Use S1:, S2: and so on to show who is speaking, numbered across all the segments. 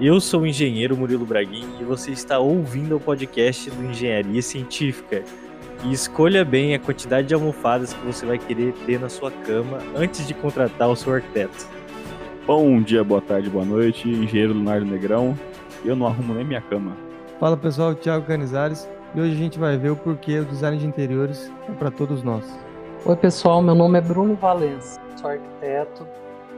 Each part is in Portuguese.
S1: Eu sou o engenheiro Murilo Braguin e você está ouvindo o podcast do Engenharia Científica. E escolha bem a quantidade de almofadas que você vai querer ter na sua cama antes de contratar o seu arquiteto.
S2: Bom dia, boa tarde, boa noite, engenheiro Leonardo Negrão. Eu não arrumo nem minha cama.
S3: Fala pessoal, Thiago Canizares e hoje a gente vai ver o porquê o design de interiores é para todos nós.
S4: Oi pessoal, meu nome é Bruno Valença, sou arquiteto.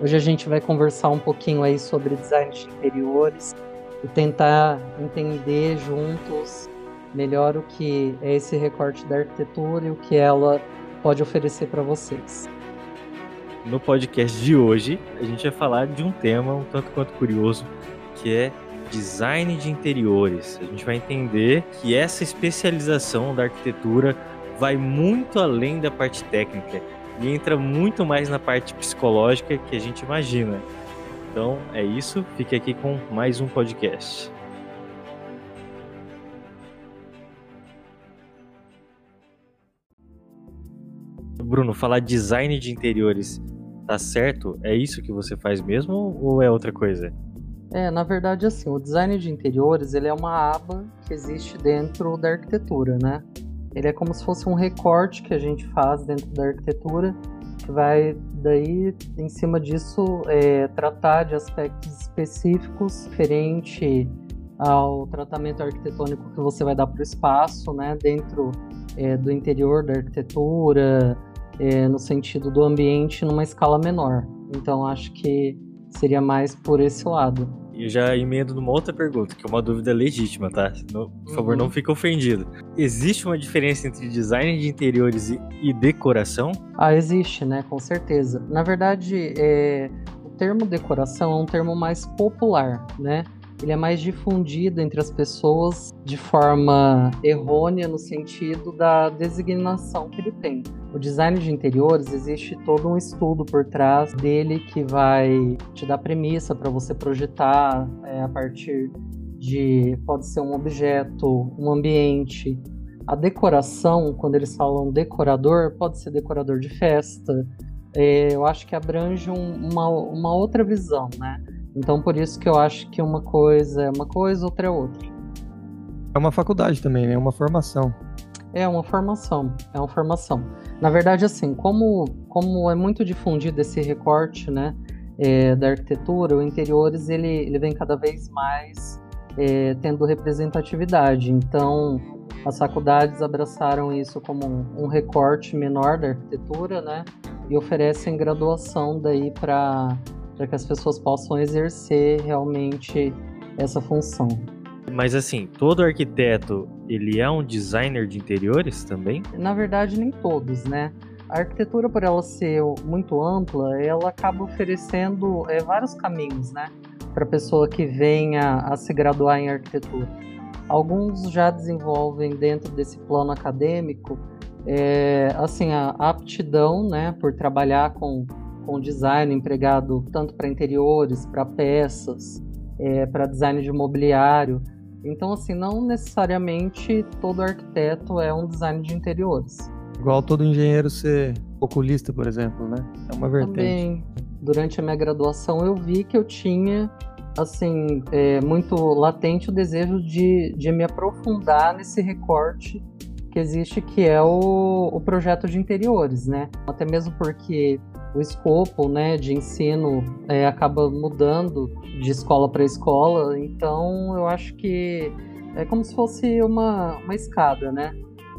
S4: Hoje a gente vai conversar um pouquinho aí sobre design de interiores e tentar entender juntos melhor o que é esse recorte da arquitetura e o que ela pode oferecer para vocês.
S1: No podcast de hoje, a gente vai falar de um tema um tanto quanto curioso, que é design de interiores. A gente vai entender que essa especialização da arquitetura vai muito além da parte técnica e entra muito mais na parte psicológica que a gente imagina. Então é isso, fique aqui com mais um podcast. Bruno, falar design de interiores tá certo? É isso que você faz mesmo ou é outra coisa?
S4: É, na verdade, assim, o design de interiores ele é uma aba que existe dentro da arquitetura, né? Ele é como se fosse um recorte que a gente faz dentro da arquitetura, que vai daí, em cima disso, é, tratar de aspectos específicos referente ao tratamento arquitetônico que você vai dar para o espaço, né? Dentro é, do interior da arquitetura, é, no sentido do ambiente, numa escala menor. Então, acho que seria mais por esse lado.
S1: E já emendo numa outra pergunta, que é uma dúvida legítima, tá? No, por favor, uhum. não fique ofendido. Existe uma diferença entre design de interiores e, e decoração?
S4: Ah, existe, né? Com certeza. Na verdade, é, o termo decoração é um termo mais popular, né? Ele é mais difundido entre as pessoas de forma errônea no sentido da designação que ele tem. O design de interiores existe todo um estudo por trás dele que vai te dar premissa para você projetar é, a partir de pode ser um objeto, um ambiente. A decoração, quando eles falam decorador, pode ser decorador de festa. É, eu acho que abrange um, uma, uma outra visão, né? Então por isso que eu acho que uma coisa é uma coisa, outra é outra.
S3: É uma faculdade também, né? É uma formação.
S4: É uma formação, é uma formação. Na verdade, assim, como, como é muito difundido esse recorte, né, é, da arquitetura, o interiores ele, ele vem cada vez mais é, tendo representatividade. Então, as faculdades abraçaram isso como um, um recorte menor da arquitetura, né, e oferecem graduação daí para para que as pessoas possam exercer realmente essa função.
S1: Mas assim, todo arquiteto, ele é um designer de interiores também?
S4: Na verdade, nem todos, né? A arquitetura, por ela ser muito ampla, ela acaba oferecendo é, vários caminhos, né? Para a pessoa que venha a se graduar em arquitetura. Alguns já desenvolvem dentro desse plano acadêmico, é, assim, a aptidão, né, por trabalhar com com design empregado tanto para interiores, para peças, é, para design de mobiliário. Então, assim, não necessariamente todo arquiteto é um design de interiores.
S3: Igual todo engenheiro ser oculista, por exemplo, né? É uma vertente.
S4: Também, durante a minha graduação, eu vi que eu tinha, assim, é, muito latente o desejo de, de me aprofundar nesse recorte que existe, que é o, o projeto de interiores, né? Até mesmo porque o escopo né, de ensino é, acaba mudando de escola para escola, então eu acho que é como se fosse uma, uma escada, né?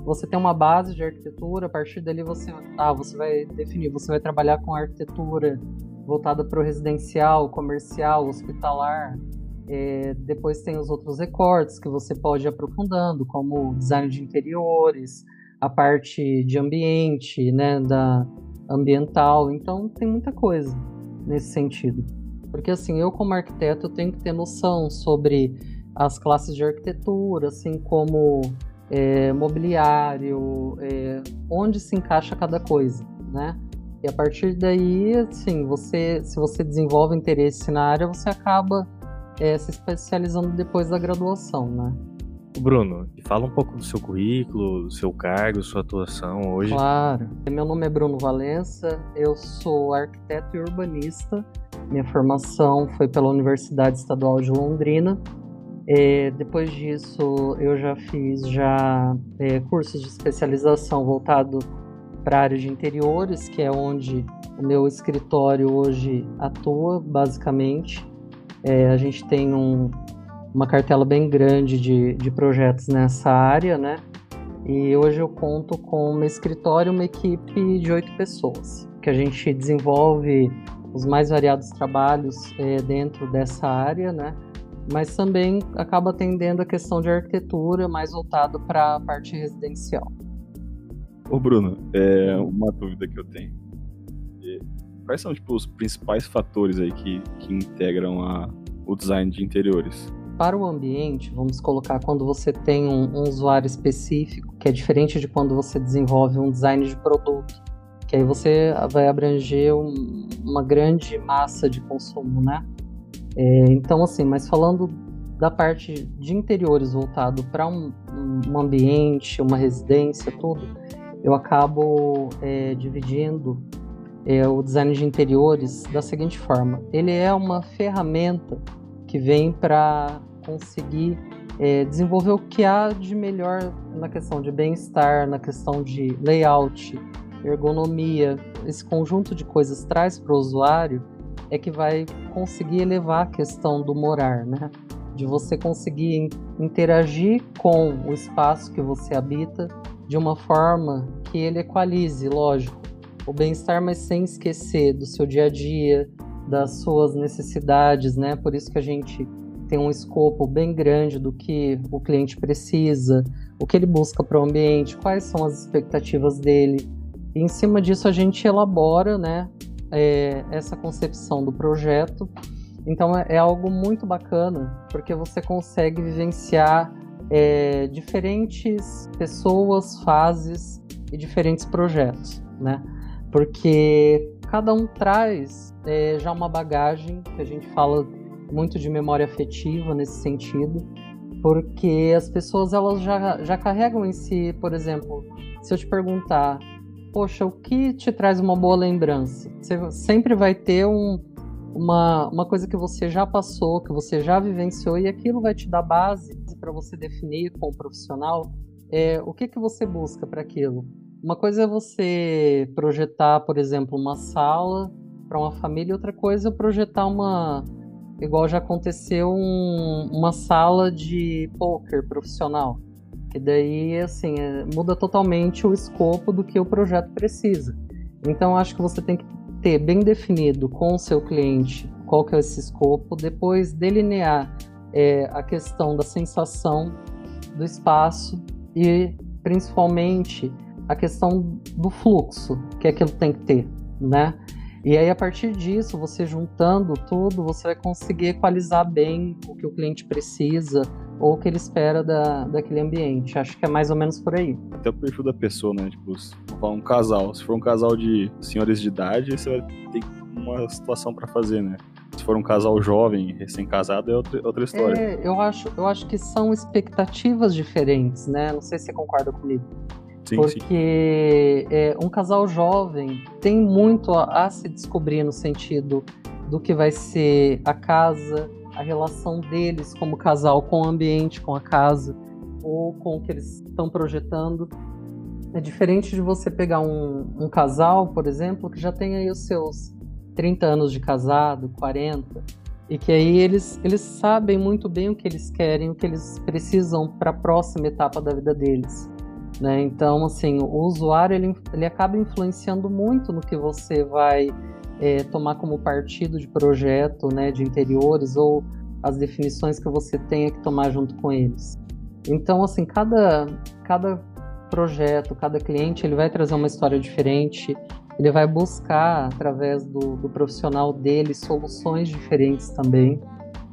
S4: Você tem uma base de arquitetura, a partir dali você, ah, você vai definir, você vai trabalhar com arquitetura voltada para o residencial, comercial, hospitalar. É, depois tem os outros recortes que você pode ir aprofundando, como design de interiores, a parte de ambiente, né, da, ambiental. Então tem muita coisa nesse sentido. Porque assim, eu como arquiteto eu tenho que ter noção sobre as classes de arquitetura, assim como é, mobiliário, é, onde se encaixa cada coisa, né? E a partir daí, assim, você, se você desenvolve interesse na área, você acaba é, se especializando depois da graduação, né?
S1: Bruno, fala um pouco do seu currículo, do seu cargo, sua atuação hoje.
S4: Claro. Meu nome é Bruno Valença, eu sou arquiteto e urbanista. minha formação foi pela Universidade Estadual de Londrina. É, depois disso, eu já fiz já é, cursos de especialização voltado para a área de interiores, que é onde o meu escritório hoje atua, basicamente. É, a gente tem um, uma cartela bem grande de, de projetos nessa área, né? E hoje eu conto com um escritório, uma equipe de oito pessoas, que a gente desenvolve os mais variados trabalhos é, dentro dessa área, né? Mas também acaba atendendo a questão de arquitetura mais voltado para a parte residencial.
S2: Ô Bruno, é uma dúvida que eu tenho. Quais são tipo, os principais fatores aí que, que integram a, o design de interiores?
S4: Para o ambiente, vamos colocar quando você tem um, um usuário específico, que é diferente de quando você desenvolve um design de produto, que aí você vai abranger um, uma grande massa de consumo, né? É, então, assim, mas falando da parte de interiores voltado para um, um, ambiente, uma residência, tudo, eu acabo é, dividindo é, o design de interiores da seguinte forma: ele é uma ferramenta que vem para conseguir é, desenvolver o que há de melhor na questão de bem-estar, na questão de layout, ergonomia. Esse conjunto de coisas traz para o usuário é que vai conseguir elevar a questão do morar, né? De você conseguir interagir com o espaço que você habita de uma forma que ele equalize, lógico, o bem-estar, mas sem esquecer do seu dia a dia, das suas necessidades, né? Por isso que a gente tem um escopo bem grande do que o cliente precisa, o que ele busca para o ambiente, quais são as expectativas dele. E em cima disso a gente elabora, né, é, essa concepção do projeto. Então é, é, algo muito bacana, porque você consegue vivenciar é, diferentes pessoas, fases e diferentes projetos, né? Porque cada um traz é, já uma bagagem que a gente fala muito de memória afetiva nesse sentido, porque as pessoas elas já, já carregam em si, por exemplo, se eu te perguntar, poxa, o que te traz uma boa lembrança? Você sempre vai ter um, uma, uma coisa que você já passou, que você já vivenciou, e aquilo vai te dar base para você definir com o profissional é, o que, que você busca para aquilo. Uma coisa é você projetar, por exemplo, uma sala para uma família, outra coisa é projetar uma. Igual já aconteceu um, uma sala de poker profissional. Que daí, assim, é, muda totalmente o escopo do que o projeto precisa. Então, acho que você tem que ter bem definido com o seu cliente qual que é esse escopo, depois delinear é, a questão da sensação do espaço e, principalmente, a questão do fluxo que aquilo tem que ter, né? E aí, a partir disso, você juntando tudo, você vai conseguir equalizar bem o que o cliente precisa ou o que ele espera da, daquele ambiente. Acho que é mais ou menos por aí.
S2: Até o perfil da pessoa, né? Tipo, se for um casal. Se for um casal de senhores de idade, você vai ter uma situação para fazer, né? Se for um casal jovem, recém-casado, é outra, outra história.
S4: É, eu acho, eu acho que são expectativas diferentes, né? Não sei se você concorda comigo.
S2: Sim,
S4: porque sim. É, um casal jovem tem muito a, a, se descobrir no sentido do que vai ser a casa, a relação deles como casal com o ambiente, com a casa, ou com o que eles estão projetando. É diferente de você pegar um, um casal, por exemplo, que já tem aí os seus 30 anos de casado, 40, e que aí eles, eles sabem muito bem o que eles querem, o que eles precisam para a próxima etapa da vida deles. Né? Então, assim, o usuário ele, ele acaba influenciando muito no que você vai é, tomar como partido de projeto, né, de interiores ou as definições que você tenha que tomar junto com eles. Então, assim, cada, cada projeto, cada cliente, ele vai trazer uma história diferente, ele vai buscar, através do, do profissional dele, soluções diferentes também,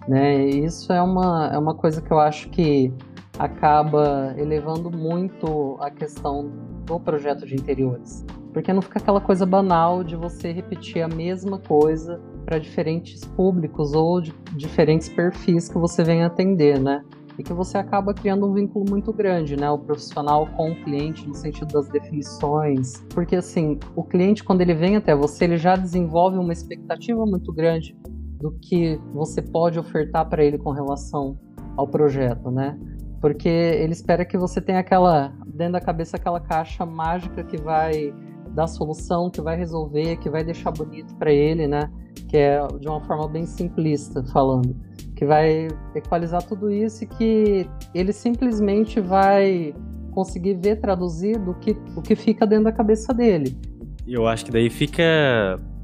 S4: né? E isso é uma, é uma coisa que eu acho que acaba elevando muito a questão do projeto de interiores. Porque não fica aquela coisa banal de você repetir a mesma coisa para diferentes públicos ou diferentes perfis que você vem atender, né? e que você acaba criando um vínculo muito grande, né? O profissional com o cliente no sentido das definições, porque assim, o cliente quando ele vem até você, ele já desenvolve uma expectativa muito grande do que você pode ofertar para ele com relação ao projeto, né? Porque ele espera que você tenha aquela dentro da cabeça aquela caixa mágica que vai dar solução, que vai resolver, que vai deixar bonito para ele, né? Que é de uma forma bem simplista falando que vai equalizar tudo isso e que ele simplesmente vai conseguir ver traduzido o que, o que fica dentro da cabeça dele.
S1: Eu acho que daí fica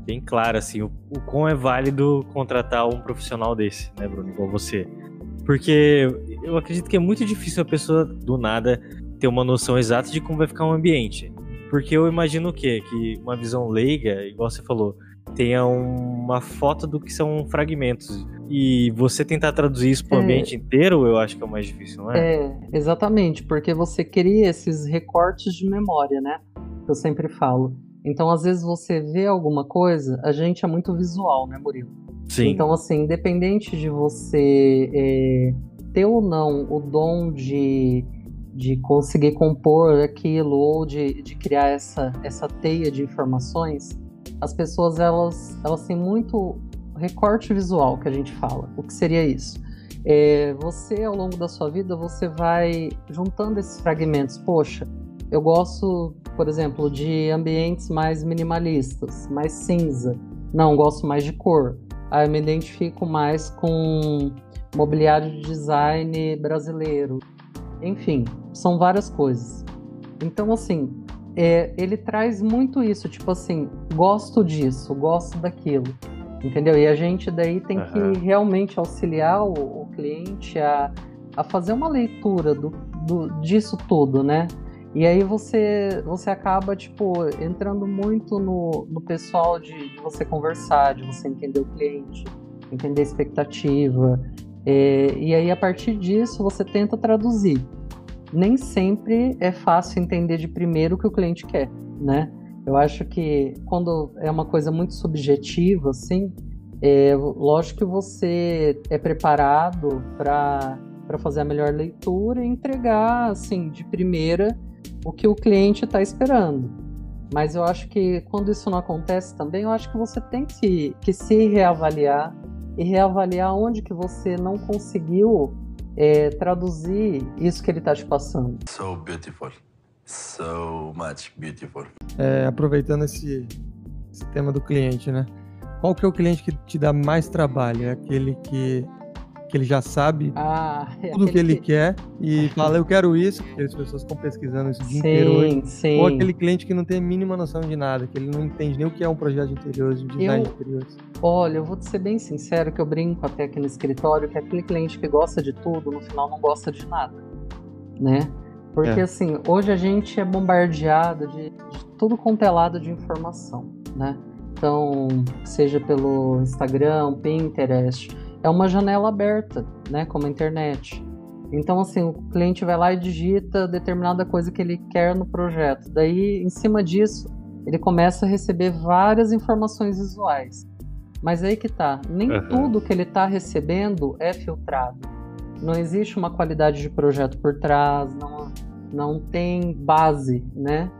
S1: bem claro assim o, o quão é válido contratar um profissional desse, né, Bruno, igual você. Porque eu acredito que é muito difícil a pessoa do nada ter uma noção exata de como vai ficar um ambiente. Porque eu imagino o quê? Que uma visão leiga, igual você falou, tenha uma foto do que são fragmentos. E você tentar traduzir isso para o é. ambiente inteiro, eu acho que é o mais difícil, não é?
S4: É, exatamente, porque você cria esses recortes de memória, né? Que eu sempre falo. Então, às vezes, você vê alguma coisa, a gente é muito visual, né, Murilo?
S1: Sim.
S4: Então, assim, independente de você é, ter ou não o dom de, de conseguir compor aquilo ou de, de criar essa, essa teia de informações, as pessoas elas, elas têm muito recorte visual que a gente fala. O que seria isso? É, você ao longo da sua vida você vai juntando esses fragmentos. Poxa, eu gosto, por exemplo, de ambientes mais minimalistas, mais cinza. Não, gosto mais de cor. Aí eu me identifico mais com mobiliário de design brasileiro. Enfim, são várias coisas. Então, assim, é, ele traz muito isso, tipo assim, gosto disso, gosto daquilo, entendeu? E a gente daí tem uhum. que realmente auxiliar o, o cliente a, a, fazer uma leitura do, do, disso tudo, né? E aí você, você acaba, tipo, entrando muito no, no pessoal de, de você conversar, de você entender o cliente, entender a expectativa. É, e aí, a partir disso, você tenta traduzir nem sempre é fácil entender de primeiro o que o cliente quer, né? Eu acho que quando é uma coisa muito subjetiva, assim, é, lógico que você é preparado para fazer a melhor leitura e entregar, assim, de primeira o que o cliente está esperando. Mas eu acho que quando isso não acontece também, eu acho que você tem que, que se reavaliar e reavaliar onde que você não conseguiu é, traduzir isso que ele está te passando.
S5: So beautiful. So much beautiful.
S3: É, aproveitando esse, esse tema do cliente, né? Qual que é o cliente que te dá mais trabalho? É aquele que que ele já sabe
S4: ah,
S3: é tudo que ele que... quer e fala, eu quero isso, porque as pessoas estão pesquisando isso o dia
S4: sim,
S3: inteiro hoje.
S4: Sim.
S3: Ou aquele cliente que não tem a mínima noção de nada, que ele não entende nem o que é um projeto de interiores, um design eu, de interiores.
S4: Olha, eu vou te ser bem sincero que eu brinco até aqui no escritório que aquele cliente que gosta de tudo, no final não gosta de nada, né? Porque é. assim, hoje a gente é bombardeado de, de tudo contelado é de informação, né? Então, seja pelo Instagram, Pinterest, é uma janela aberta, né, como a internet. Então, assim, o cliente vai lá e digita determinada coisa que ele quer no projeto. Daí, em cima disso, ele começa a receber várias informações visuais. Mas aí que tá, nem uhum. tudo que ele está recebendo é filtrado. Não existe uma qualidade de projeto por trás, não, não tem base, né?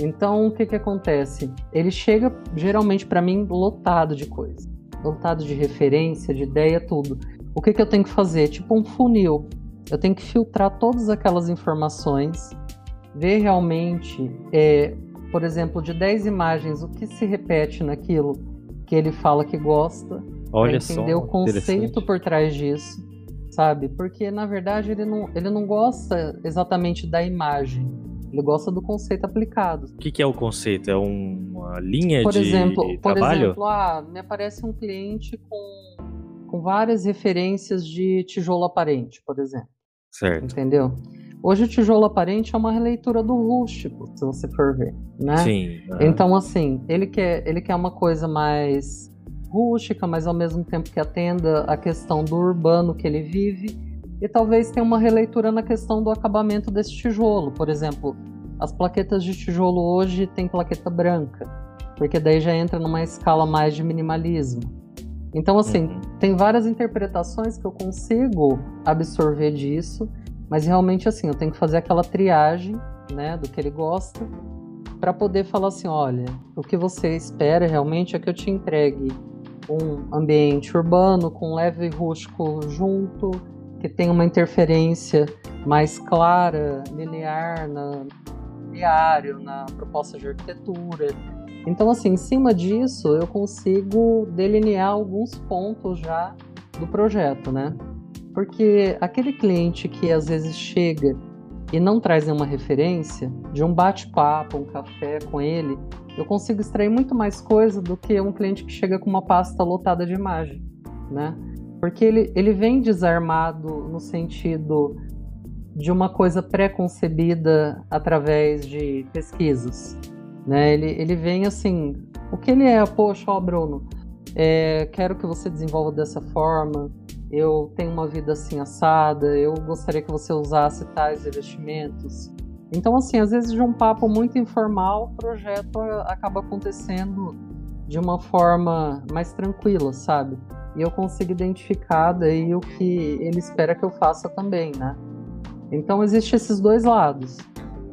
S4: Então, o que que acontece? Ele chega, geralmente, para mim, lotado de coisa lotado de referência, de ideia, tudo. O que, que eu tenho que fazer? Tipo um funil. Eu tenho que filtrar todas aquelas informações, ver realmente, é, por exemplo, de 10 imagens, o que se repete naquilo que ele fala que gosta.
S1: Olha
S4: entender
S1: só,
S4: o conceito por trás disso, sabe? Porque na verdade ele não, ele não gosta exatamente da imagem, ele gosta do conceito aplicado.
S1: O que, que é o conceito? É uma linha
S4: por
S1: de
S4: exemplo,
S1: trabalho?
S4: Por exemplo, ah, me aparece um cliente com, com várias referências de tijolo aparente, por exemplo.
S1: Certo.
S4: Entendeu? Hoje o tijolo aparente é uma releitura do rústico, se você for ver, né?
S1: Sim.
S4: Então, assim, ele quer, ele quer uma coisa mais rústica, mas ao mesmo tempo que atenda a questão do urbano que ele vive e talvez tenha uma releitura na questão do acabamento desse tijolo. Por exemplo, as plaquetas de tijolo hoje têm plaqueta branca, porque daí já entra numa escala mais de minimalismo. Então, assim, uhum. tem várias interpretações que eu consigo absorver disso, mas realmente assim, eu tenho que fazer aquela triagem, né, do que ele gosta, para poder falar assim, olha, o que você espera realmente é que eu te entregue um ambiente urbano com leve rústico junto, que tem uma interferência mais clara, linear na diário, na proposta de arquitetura. Então, assim, em cima disso, eu consigo delinear alguns pontos já do projeto, né? Porque aquele cliente que às vezes chega e não traz nenhuma referência, de um bate-papo, um café com ele, eu consigo extrair muito mais coisa do que um cliente que chega com uma pasta lotada de imagem, né? Porque ele, ele vem desarmado no sentido de uma coisa pré-concebida através de pesquisas, né? Ele, ele vem assim, o que ele é? Poxa, ó Bruno, é, quero que você desenvolva dessa forma, eu tenho uma vida assim assada, eu gostaria que você usasse tais investimentos. Então, assim, às vezes de um papo muito informal, o projeto acaba acontecendo de uma forma mais tranquila, sabe? E eu consigo identificar daí o que ele espera que eu faça também, né? Então, existe esses dois lados.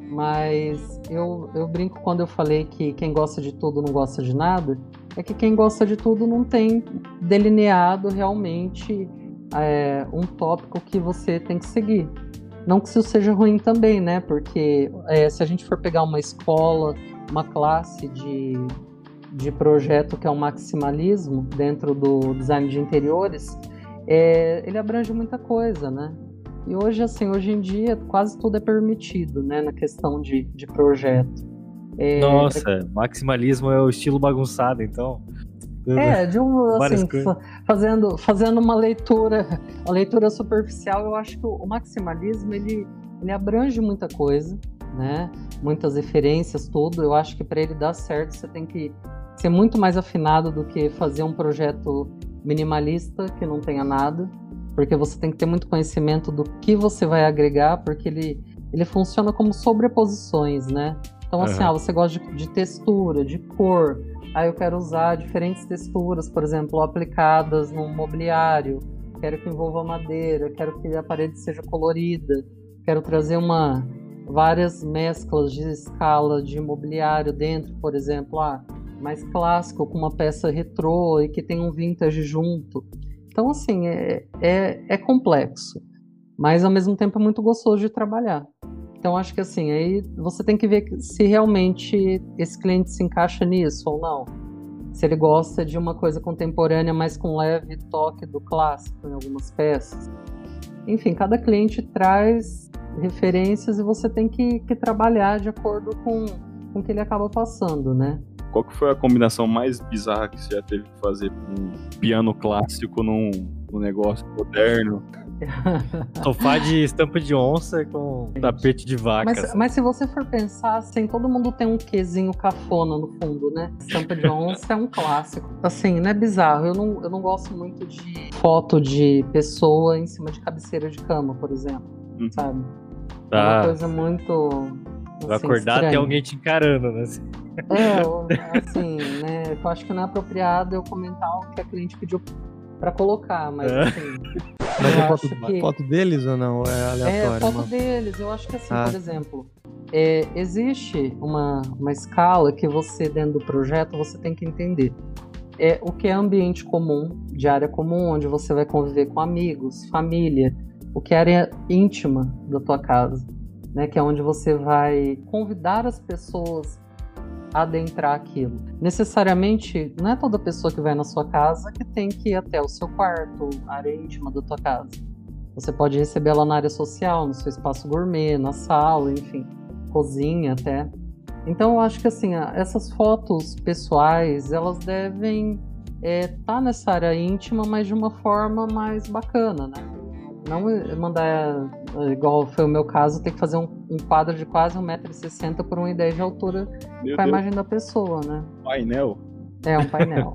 S4: Mas eu, eu brinco quando eu falei que quem gosta de tudo não gosta de nada, é que quem gosta de tudo não tem delineado realmente é, um tópico que você tem que seguir. Não que isso seja ruim também, né? Porque é, se a gente for pegar uma escola, uma classe de, de projeto que é o maximalismo dentro do design de interiores, é, ele abrange muita coisa, né? E hoje, assim, hoje em dia, quase tudo é permitido, né? Na questão de, de projeto.
S1: É, Nossa, maximalismo é o estilo bagunçado, então.
S4: É, de um, assim, fazendo, fazendo uma leitura, uma leitura superficial, eu acho que o maximalismo, ele, ele abrange muita coisa, né? Muitas referências, tudo. Eu acho que para ele dar certo, você tem que ser muito mais afinado do que fazer um projeto minimalista que não tenha nada, porque você tem que ter muito conhecimento do que você vai agregar, porque ele, ele funciona como sobreposições, né? Então, assim, uhum. ah, você gosta de, de textura, de cor, Aí eu quero usar diferentes texturas, por exemplo, aplicadas no mobiliário. Quero que envolva madeira, quero que a parede seja colorida. Quero trazer uma várias mesclas de escala de mobiliário dentro, por exemplo, ah, mais clássico com uma peça retrô e que tem um vintage junto. Então, assim, é, é, é complexo, mas ao mesmo tempo é muito gostoso de trabalhar. Então acho que assim, aí você tem que ver se realmente esse cliente se encaixa nisso ou não. Se ele gosta de uma coisa contemporânea, mas com leve toque do clássico em algumas peças. Enfim, cada cliente traz referências e você tem que, que trabalhar de acordo com, com o que ele acaba passando, né?
S2: Qual que foi a combinação mais bizarra que você já teve que fazer um piano clássico num, num negócio moderno?
S1: Sofá de estampa de onça com tapete de vaca.
S4: Mas, mas, se você for pensar, assim, todo mundo tem um quezinho cafona no fundo, né? Estampa de onça é um clássico. Assim, não é bizarro. Eu não, eu não gosto muito de foto de pessoa em cima de cabeceira de cama, por exemplo. Hum. Sabe? Tá. É uma ah. coisa muito.
S1: Assim, Vai acordar estranha. tem alguém te encarando, né?
S4: É, assim, né? Eu acho que não é apropriado eu comentar o que a cliente pediu para colocar, mas é. assim.
S3: Mas é foto, que... foto, deles ou não? É aleatório?
S4: É foto mano? deles. Eu acho que assim, ah. por exemplo, é, existe uma, uma escala que você, dentro do projeto, você tem que entender. É o que é ambiente comum, de área comum, onde você vai conviver com amigos, família, o que é área íntima da tua casa, né? Que é onde você vai convidar as pessoas adentrar aquilo. Necessariamente, não é toda pessoa que vai na sua casa que tem que ir até o seu quarto, área íntima da tua casa. Você pode recebê-la na área social, no seu espaço gourmet, na sala, enfim, cozinha até. Então eu acho que assim, essas fotos pessoais, elas devem estar é, tá nessa área íntima, mas de uma forma mais bacana, né? Não mandar, igual foi o meu caso, ter que fazer um, um quadro de quase 1,60m por 1,10m de altura meu com a Deus. imagem da pessoa, né?
S2: Painel?
S4: É, um painel.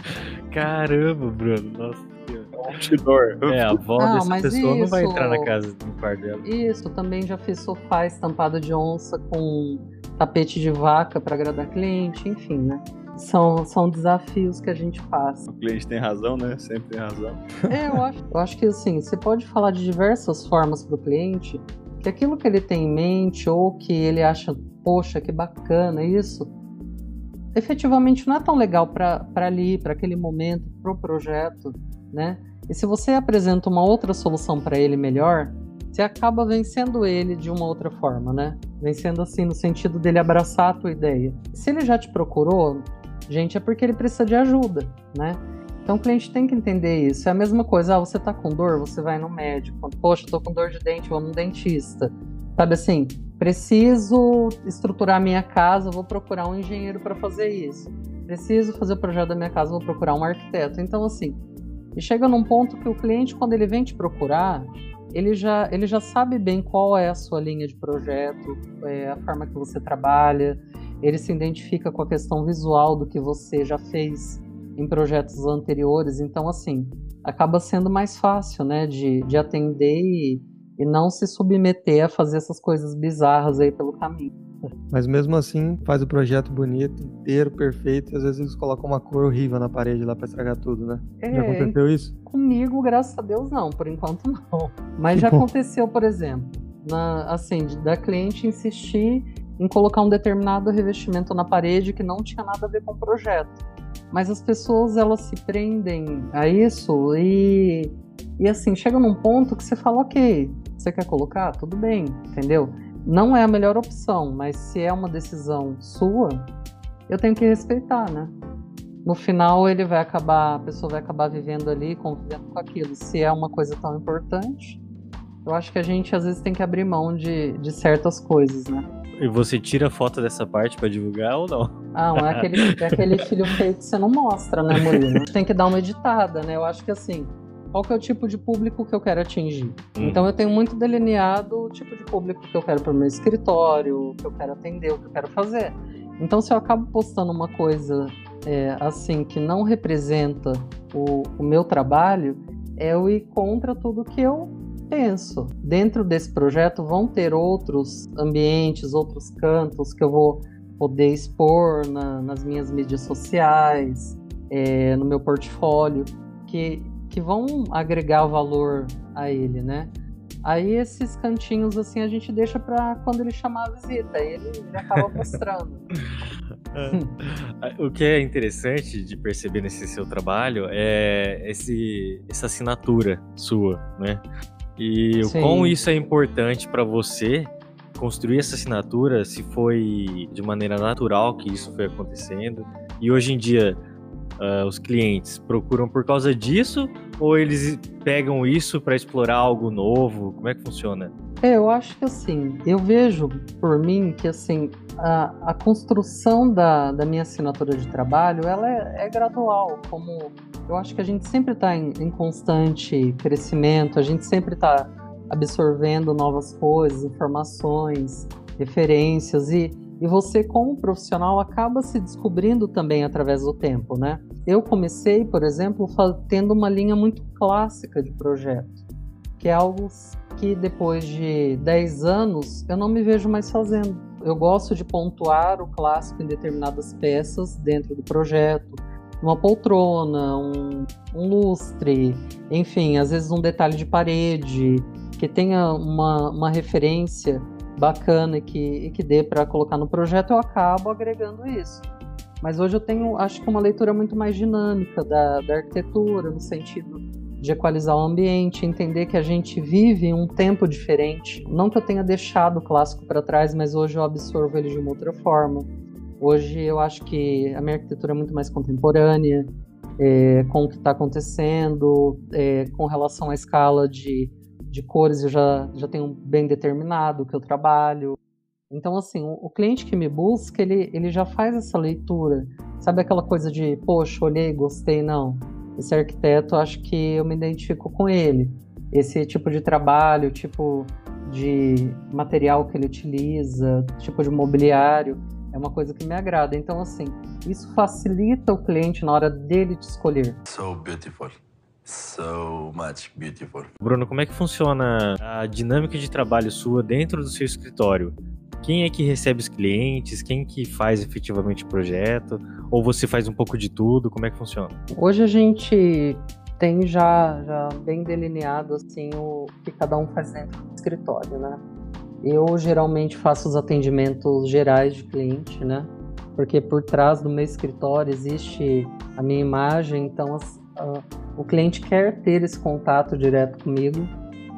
S1: Caramba, Bruno, nossa.
S2: Outdoor.
S1: É, a avó não, dessa pessoa isso, não vai entrar na casa do quarto dela.
S4: Isso, também já fiz sofá estampado de onça com tapete de vaca para agradar cliente, enfim, né? São, são desafios que a gente passa.
S2: O cliente tem razão, né? Sempre tem razão.
S4: É, eu acho, eu acho que assim, você pode falar de diversas formas para o cliente, que aquilo que ele tem em mente ou que ele acha, poxa, que bacana isso, efetivamente não é tão legal para ali, para aquele momento, para o projeto, né? E se você apresenta uma outra solução para ele melhor, você acaba vencendo ele de uma outra forma, né? Vencendo assim no sentido dele abraçar a tua ideia. Se ele já te procurou, gente, é porque ele precisa de ajuda, né? Então o cliente tem que entender isso. É a mesma coisa, ah, você tá com dor, você vai no médico. Poxa, tô com dor de dente, vou no dentista. Sabe assim, preciso estruturar minha casa, vou procurar um engenheiro para fazer isso. Preciso fazer o projeto da minha casa, vou procurar um arquiteto. Então assim, e chega num ponto que o cliente, quando ele vem te procurar, ele já, ele já sabe bem qual é a sua linha de projeto, é, a forma que você trabalha, ele se identifica com a questão visual do que você já fez em projetos anteriores, então assim, acaba sendo mais fácil, né, de, de atender e, e não se submeter a fazer essas coisas bizarras aí pelo caminho.
S3: Mas mesmo assim, faz o projeto bonito, inteiro, perfeito, e às vezes eles colocam uma cor horrível na parede lá pra estragar tudo, né? É, já aconteceu isso?
S4: Comigo, graças a Deus, não. Por enquanto, não. Mas já aconteceu, por exemplo, na, assim, da cliente insistir em colocar um determinado revestimento na parede que não tinha nada a ver com o projeto. Mas as pessoas, elas se prendem a isso e, e assim, chega num ponto que você fala, ok, você quer colocar? Tudo bem, entendeu? não é a melhor opção, mas se é uma decisão sua, eu tenho que respeitar, né? No final ele vai acabar, a pessoa vai acabar vivendo ali, convivendo com aquilo. Se é uma coisa tão importante, eu acho que a gente às vezes tem que abrir mão de, de certas coisas, né?
S1: E você tira foto dessa parte para divulgar ou não?
S4: Ah, é aquele, é aquele filho feio que você não mostra, né, Murilo? Tem que dar uma editada, né? Eu acho que assim, qual que é o tipo de público que eu quero atingir. Hum. Então eu tenho muito delineado o tipo de público que eu quero para o meu escritório, o que eu quero atender, o que eu quero fazer. Então se eu acabo postando uma coisa é, assim que não representa o, o meu trabalho, é eu ir contra tudo que eu penso. Dentro desse projeto vão ter outros ambientes, outros cantos que eu vou poder expor na, nas minhas mídias sociais, é, no meu portfólio, que que vão agregar valor a ele, né? Aí esses cantinhos assim a gente deixa para quando ele chamar a visita, aí ele, ele acaba mostrando.
S1: o que é interessante de perceber nesse seu trabalho é esse, essa assinatura sua, né? E o quão isso é importante para você construir essa assinatura, se foi de maneira natural que isso foi acontecendo. E hoje em dia, uh, os clientes procuram por causa disso ou eles pegam isso para explorar algo novo? Como é que funciona?
S4: É, eu acho que assim, eu vejo por mim que assim a, a construção da, da minha assinatura de trabalho ela é, é gradual, como eu acho que a gente sempre está em, em constante crescimento, a gente sempre está absorvendo novas coisas, informações, referências e e você, como profissional, acaba se descobrindo também através do tempo, né? Eu comecei, por exemplo, tendo uma linha muito clássica de projeto, que é algo que depois de 10 anos eu não me vejo mais fazendo. Eu gosto de pontuar o clássico em determinadas peças dentro do projeto, uma poltrona, um, um lustre, enfim, às vezes um detalhe de parede que tenha uma, uma referência bacana e que, que dê para colocar no projeto, eu acabo agregando isso. Mas hoje eu tenho, acho que uma leitura muito mais dinâmica da, da arquitetura, no sentido de equalizar o ambiente, entender que a gente vive em um tempo diferente. Não que eu tenha deixado o clássico para trás, mas hoje eu absorvo ele de uma outra forma. Hoje eu acho que a minha arquitetura é muito mais contemporânea, é, com o que está acontecendo, é, com relação à escala de de cores eu já, já tenho bem determinado que eu trabalho. Então, assim, o, o, cliente que me busca, ele, ele já faz essa leitura. Sabe aquela coisa de, poxa, olhei, gostei, não. Esse arquiteto, acho que eu me identifico com ele. Esse tipo de trabalho, tipo de material que ele utiliza, tipo de mobiliário, é uma coisa que me agrada. Então, assim, isso facilita o cliente na hora dele te escolher.
S5: So beautiful so much beautiful.
S1: Bruno, como é que funciona a dinâmica de trabalho sua dentro do seu escritório? quem é que recebe os clientes, quem que faz efetivamente o projeto, ou você faz um pouco de tudo, como é que funciona?
S4: Hoje a gente tem já, já bem delineado assim o que cada um faz dentro do escritório, né? Eu geralmente faço os atendimentos gerais de cliente, né? Porque por trás do meu escritório existe a minha imagem, então as, a, o cliente quer ter esse contato direto comigo.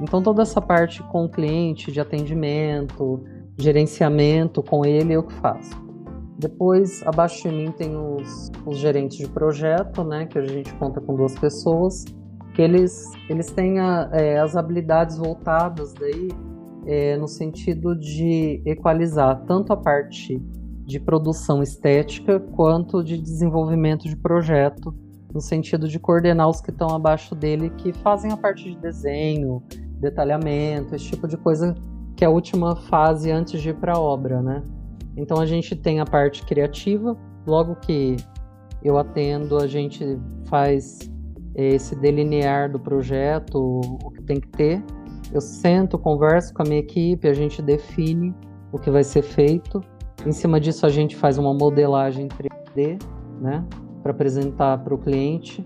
S4: Então toda essa parte com o cliente de atendimento, gerenciamento com ele eu que faço. Depois, abaixo de mim tem os, os gerentes de projeto, né, que a gente conta com duas pessoas, que eles, eles têm a, é, as habilidades voltadas daí é, no sentido de equalizar tanto a parte de produção estética quanto de desenvolvimento de projeto, no sentido de coordenar os que estão abaixo dele, que fazem a parte de desenho, detalhamento, esse tipo de coisa que é a última fase antes de ir para a obra, né? Então a gente tem a parte criativa, logo que eu atendo, a gente faz esse delinear do projeto, o que tem que ter. Eu sento, converso com a minha equipe, a gente define o que vai ser feito. Em cima disso, a gente faz uma modelagem 3D, né, para apresentar para o cliente.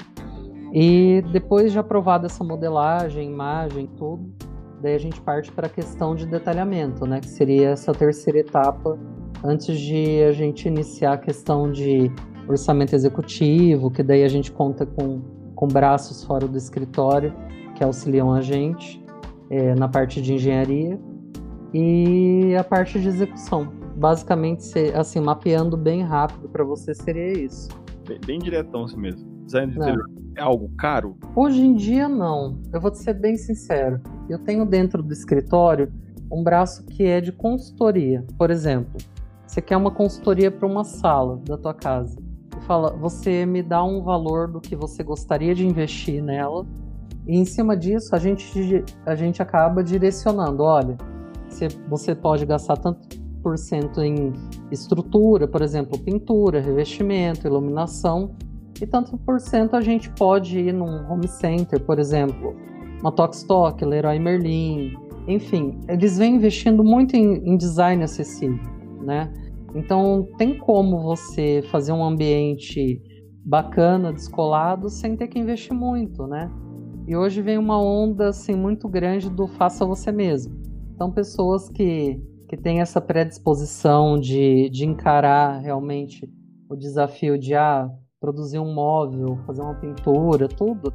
S4: E depois de aprovada essa modelagem, imagem, tudo, daí a gente parte para a questão de detalhamento, né, que seria essa terceira etapa antes de a gente iniciar a questão de orçamento executivo, que daí a gente conta com, com braços fora do escritório que auxiliam a gente é, na parte de engenharia e a parte de execução. Basicamente, assim, mapeando bem rápido para você seria isso.
S2: Bem, bem diretão assim mesmo. Design de interior é algo caro?
S4: Hoje em dia, não. Eu vou te ser bem sincero. Eu tenho dentro do escritório um braço que é de consultoria. Por exemplo, você quer uma consultoria para uma sala da tua casa. E fala, você me dá um valor do que você gostaria de investir nela. E em cima disso, a gente, a gente acaba direcionando. Olha, você, você pode gastar tanto por cento em estrutura, por exemplo, pintura, revestimento, iluminação, e tanto por cento a gente pode ir num home center, por exemplo, uma Tokstok, Leroy Merlin, enfim, eles vêm investindo muito em, em design acessível né? Então tem como você fazer um ambiente bacana, descolado, sem ter que investir muito, né? E hoje vem uma onda assim muito grande do faça você mesmo. Então pessoas que, que têm essa predisposição de, de encarar realmente o desafio de ah, produzir um móvel, fazer uma pintura, tudo,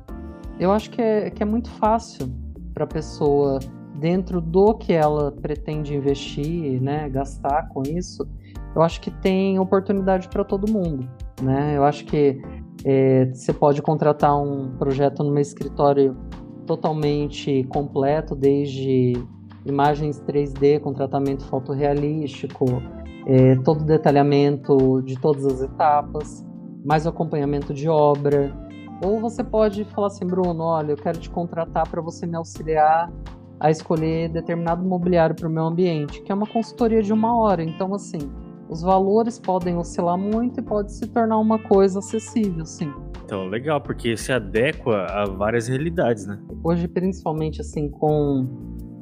S4: eu acho que é, que é muito fácil para a pessoa dentro do que ela pretende investir, né, gastar com isso, eu acho que tem oportunidade para todo mundo, né? Eu acho que é, você pode contratar um projeto no meu escritório totalmente completo, desde imagens 3D com tratamento fotorrealístico, é, todo o detalhamento de todas as etapas, mais o acompanhamento de obra. Ou você pode falar assim, Bruno, olha, eu quero te contratar para você me auxiliar a escolher determinado mobiliário para o meu ambiente, que é uma consultoria de uma hora. Então, assim, os valores podem oscilar muito e pode se tornar uma coisa acessível, sim.
S1: Então, legal, porque se adequa a várias realidades, né?
S4: Hoje, principalmente, assim, com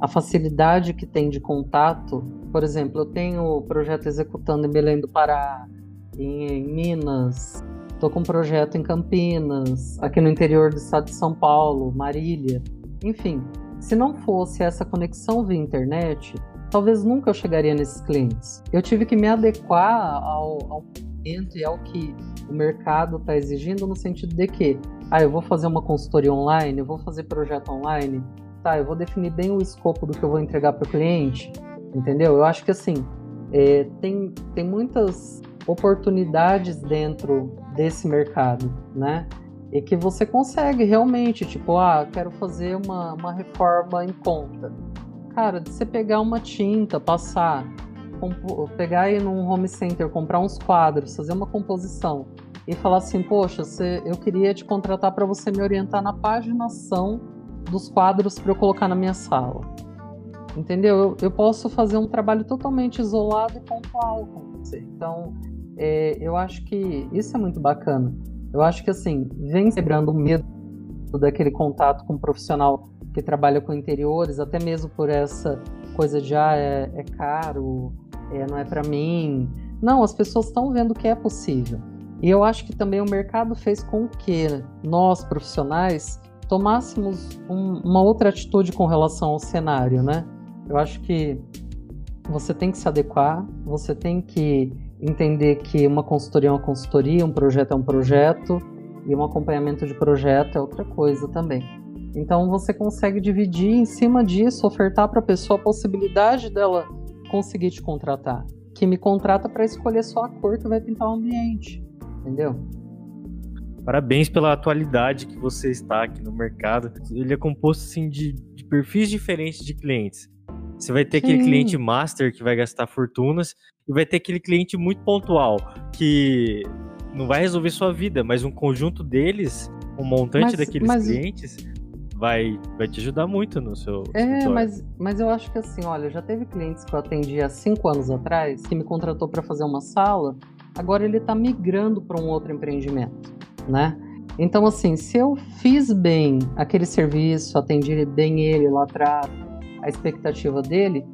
S4: a facilidade que tem de contato, por exemplo, eu tenho o projeto executando em Belém do Pará, em Minas, estou com um projeto em Campinas, aqui no interior do estado de São Paulo, Marília, enfim, se não fosse essa conexão via internet, talvez nunca eu chegaria nesses clientes. Eu tive que me adequar ao, ao momento e ao que o mercado está exigindo, no sentido de que, ah, eu vou fazer uma consultoria online, eu vou fazer projeto online, tá, eu vou definir bem o escopo do que eu vou entregar para o cliente, entendeu? Eu acho que assim, é, tem, tem muitas oportunidades dentro desse mercado, né? e que você consegue realmente, tipo, ah, quero fazer uma, uma reforma em conta. Cara, de você pegar uma tinta, passar, pegar aí num home center, comprar uns quadros, fazer uma composição e falar assim, poxa, você, eu queria te contratar para você me orientar na paginação dos quadros para eu colocar na minha sala. Entendeu? Eu, eu, posso fazer um trabalho totalmente isolado e pontual com você. Então, é, eu acho que isso é muito bacana. Eu acho que assim, vem quebrando o medo daquele contato com um profissional que trabalha com interiores, até mesmo por essa coisa de ah, é, é caro, é, não é para mim. Não, as pessoas estão vendo que é possível. E eu acho que também o mercado fez com que nós, profissionais, tomássemos um, uma outra atitude com relação ao cenário, né? Eu acho que você tem que se adequar, você tem que entender que uma consultoria é uma consultoria, um projeto é um projeto e um acompanhamento de projeto é outra coisa também. Então você consegue dividir em cima disso, ofertar para a pessoa a possibilidade dela conseguir te contratar, que me contrata para escolher só a cor que vai pintar o ambiente, entendeu?
S1: Parabéns pela atualidade que você está aqui no mercado. Ele é composto assim de, de perfis diferentes de clientes. Você vai ter Sim. aquele cliente master que vai gastar fortunas e vai ter aquele cliente muito pontual que não vai resolver sua vida, mas um conjunto deles, um montante mas, daqueles mas... clientes vai, vai te ajudar muito no seu.
S4: É, mas, mas eu acho que assim, olha, já teve clientes que eu atendi há cinco anos atrás que me contratou para fazer uma sala, agora ele está migrando para um outro empreendimento, né? Então, assim, se eu fiz bem aquele serviço, atendi bem ele lá atrás, a expectativa dele,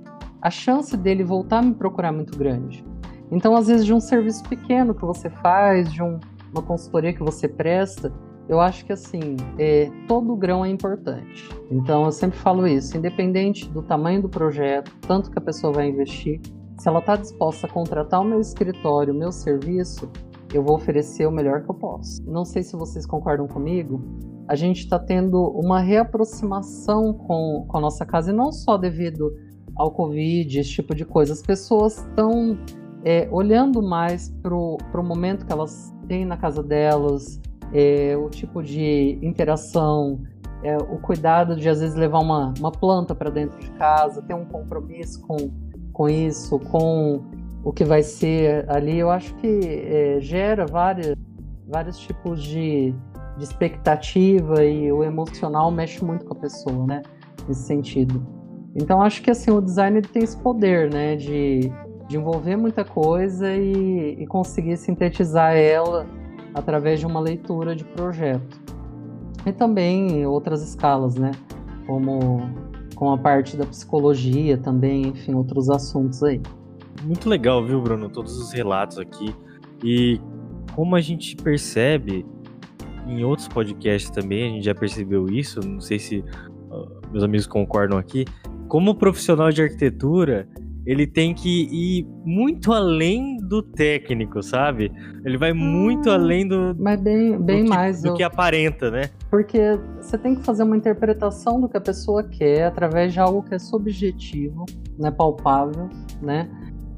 S4: a chance dele voltar a me procurar é muito grande. Então, às vezes, de um serviço pequeno que você faz, de um, uma consultoria que você presta, eu acho que assim, é, todo grão é importante. Então, eu sempre falo isso, independente do tamanho do projeto, tanto que a pessoa vai investir, se ela está disposta a contratar o meu escritório, o meu serviço, eu vou oferecer o melhor que eu posso. Não sei se vocês concordam comigo, a gente está tendo uma reaproximação com, com a nossa casa, e não só devido ao Covid, esse tipo de coisa. As pessoas estão é, olhando mais para o momento que elas têm na casa delas, é, o tipo de interação, é, o cuidado de às vezes levar uma, uma planta para dentro de casa, ter um compromisso com, com isso, com o que vai ser ali. Eu acho que é, gera várias, vários tipos de, de expectativa e o emocional mexe muito com a pessoa, né? Nesse sentido. Então acho que assim o design tem esse poder, né, de, de envolver muita coisa e, e conseguir sintetizar ela através de uma leitura de projeto. E também outras escalas, né, como com a parte da psicologia também, enfim, outros assuntos aí.
S1: Muito legal, viu, Bruno, todos os relatos aqui. E como a gente percebe em outros podcasts também, a gente já percebeu isso, não sei se uh, meus amigos concordam aqui, como profissional de arquitetura, ele tem que ir muito além do técnico, sabe? Ele vai muito hum, além do.
S4: Mas bem, bem
S1: do que,
S4: mais.
S1: Do que aparenta, né?
S4: Porque você tem que fazer uma interpretação do que a pessoa quer através de algo que é subjetivo, né? Palpável, né?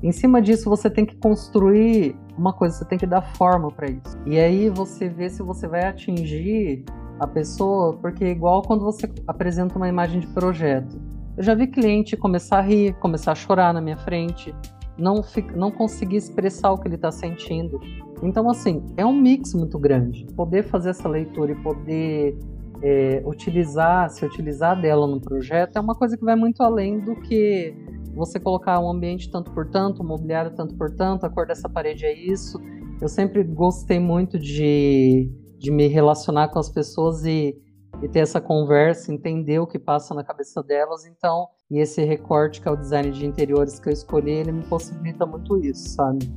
S4: Em cima disso, você tem que construir uma coisa, você tem que dar forma para isso. E aí você vê se você vai atingir a pessoa, porque é igual quando você apresenta uma imagem de projeto eu já vi cliente começar a rir, começar a chorar na minha frente, não, não conseguir expressar o que ele está sentindo. Então, assim, é um mix muito grande. Poder fazer essa leitura e poder é, utilizar, se utilizar dela no projeto é uma coisa que vai muito além do que você colocar um ambiente tanto por tanto, um mobiliário tanto por tanto, a cor dessa parede é isso. Eu sempre gostei muito de, de me relacionar com as pessoas e e ter essa conversa, entender o que passa na cabeça delas. Então, e esse recorte que é o design de interiores que eu escolhi, ele me possibilita muito isso, sabe?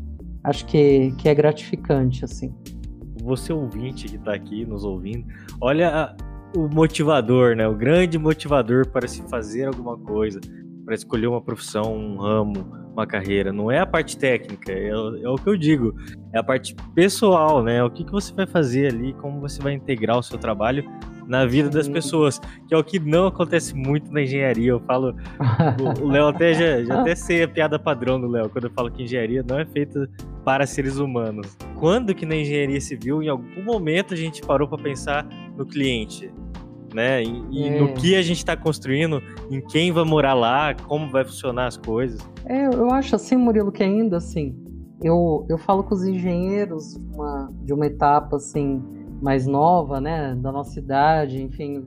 S4: Acho que, que é gratificante, assim.
S1: Você ouvinte que está aqui nos ouvindo, olha o motivador, né? O grande motivador para se fazer alguma coisa, para escolher uma profissão, um ramo, uma carreira, não é a parte técnica, é, é, o que eu digo, é a parte pessoal, né? O que, que você vai fazer ali, como você vai integrar o seu trabalho na vida das pessoas, que é o que não acontece muito na engenharia. Eu falo, o Léo até já, já até sei a piada padrão do Léo, quando eu falo que engenharia não é feita para seres humanos. Quando que na engenharia civil, em algum momento a gente parou para pensar no cliente? né? E, e é. no que a gente está construindo, em quem vai morar lá, como vai funcionar as coisas.
S4: É, eu acho assim, Murilo, que ainda assim, eu, eu falo com os engenheiros uma, de uma etapa assim mais nova, né, da nossa idade, enfim,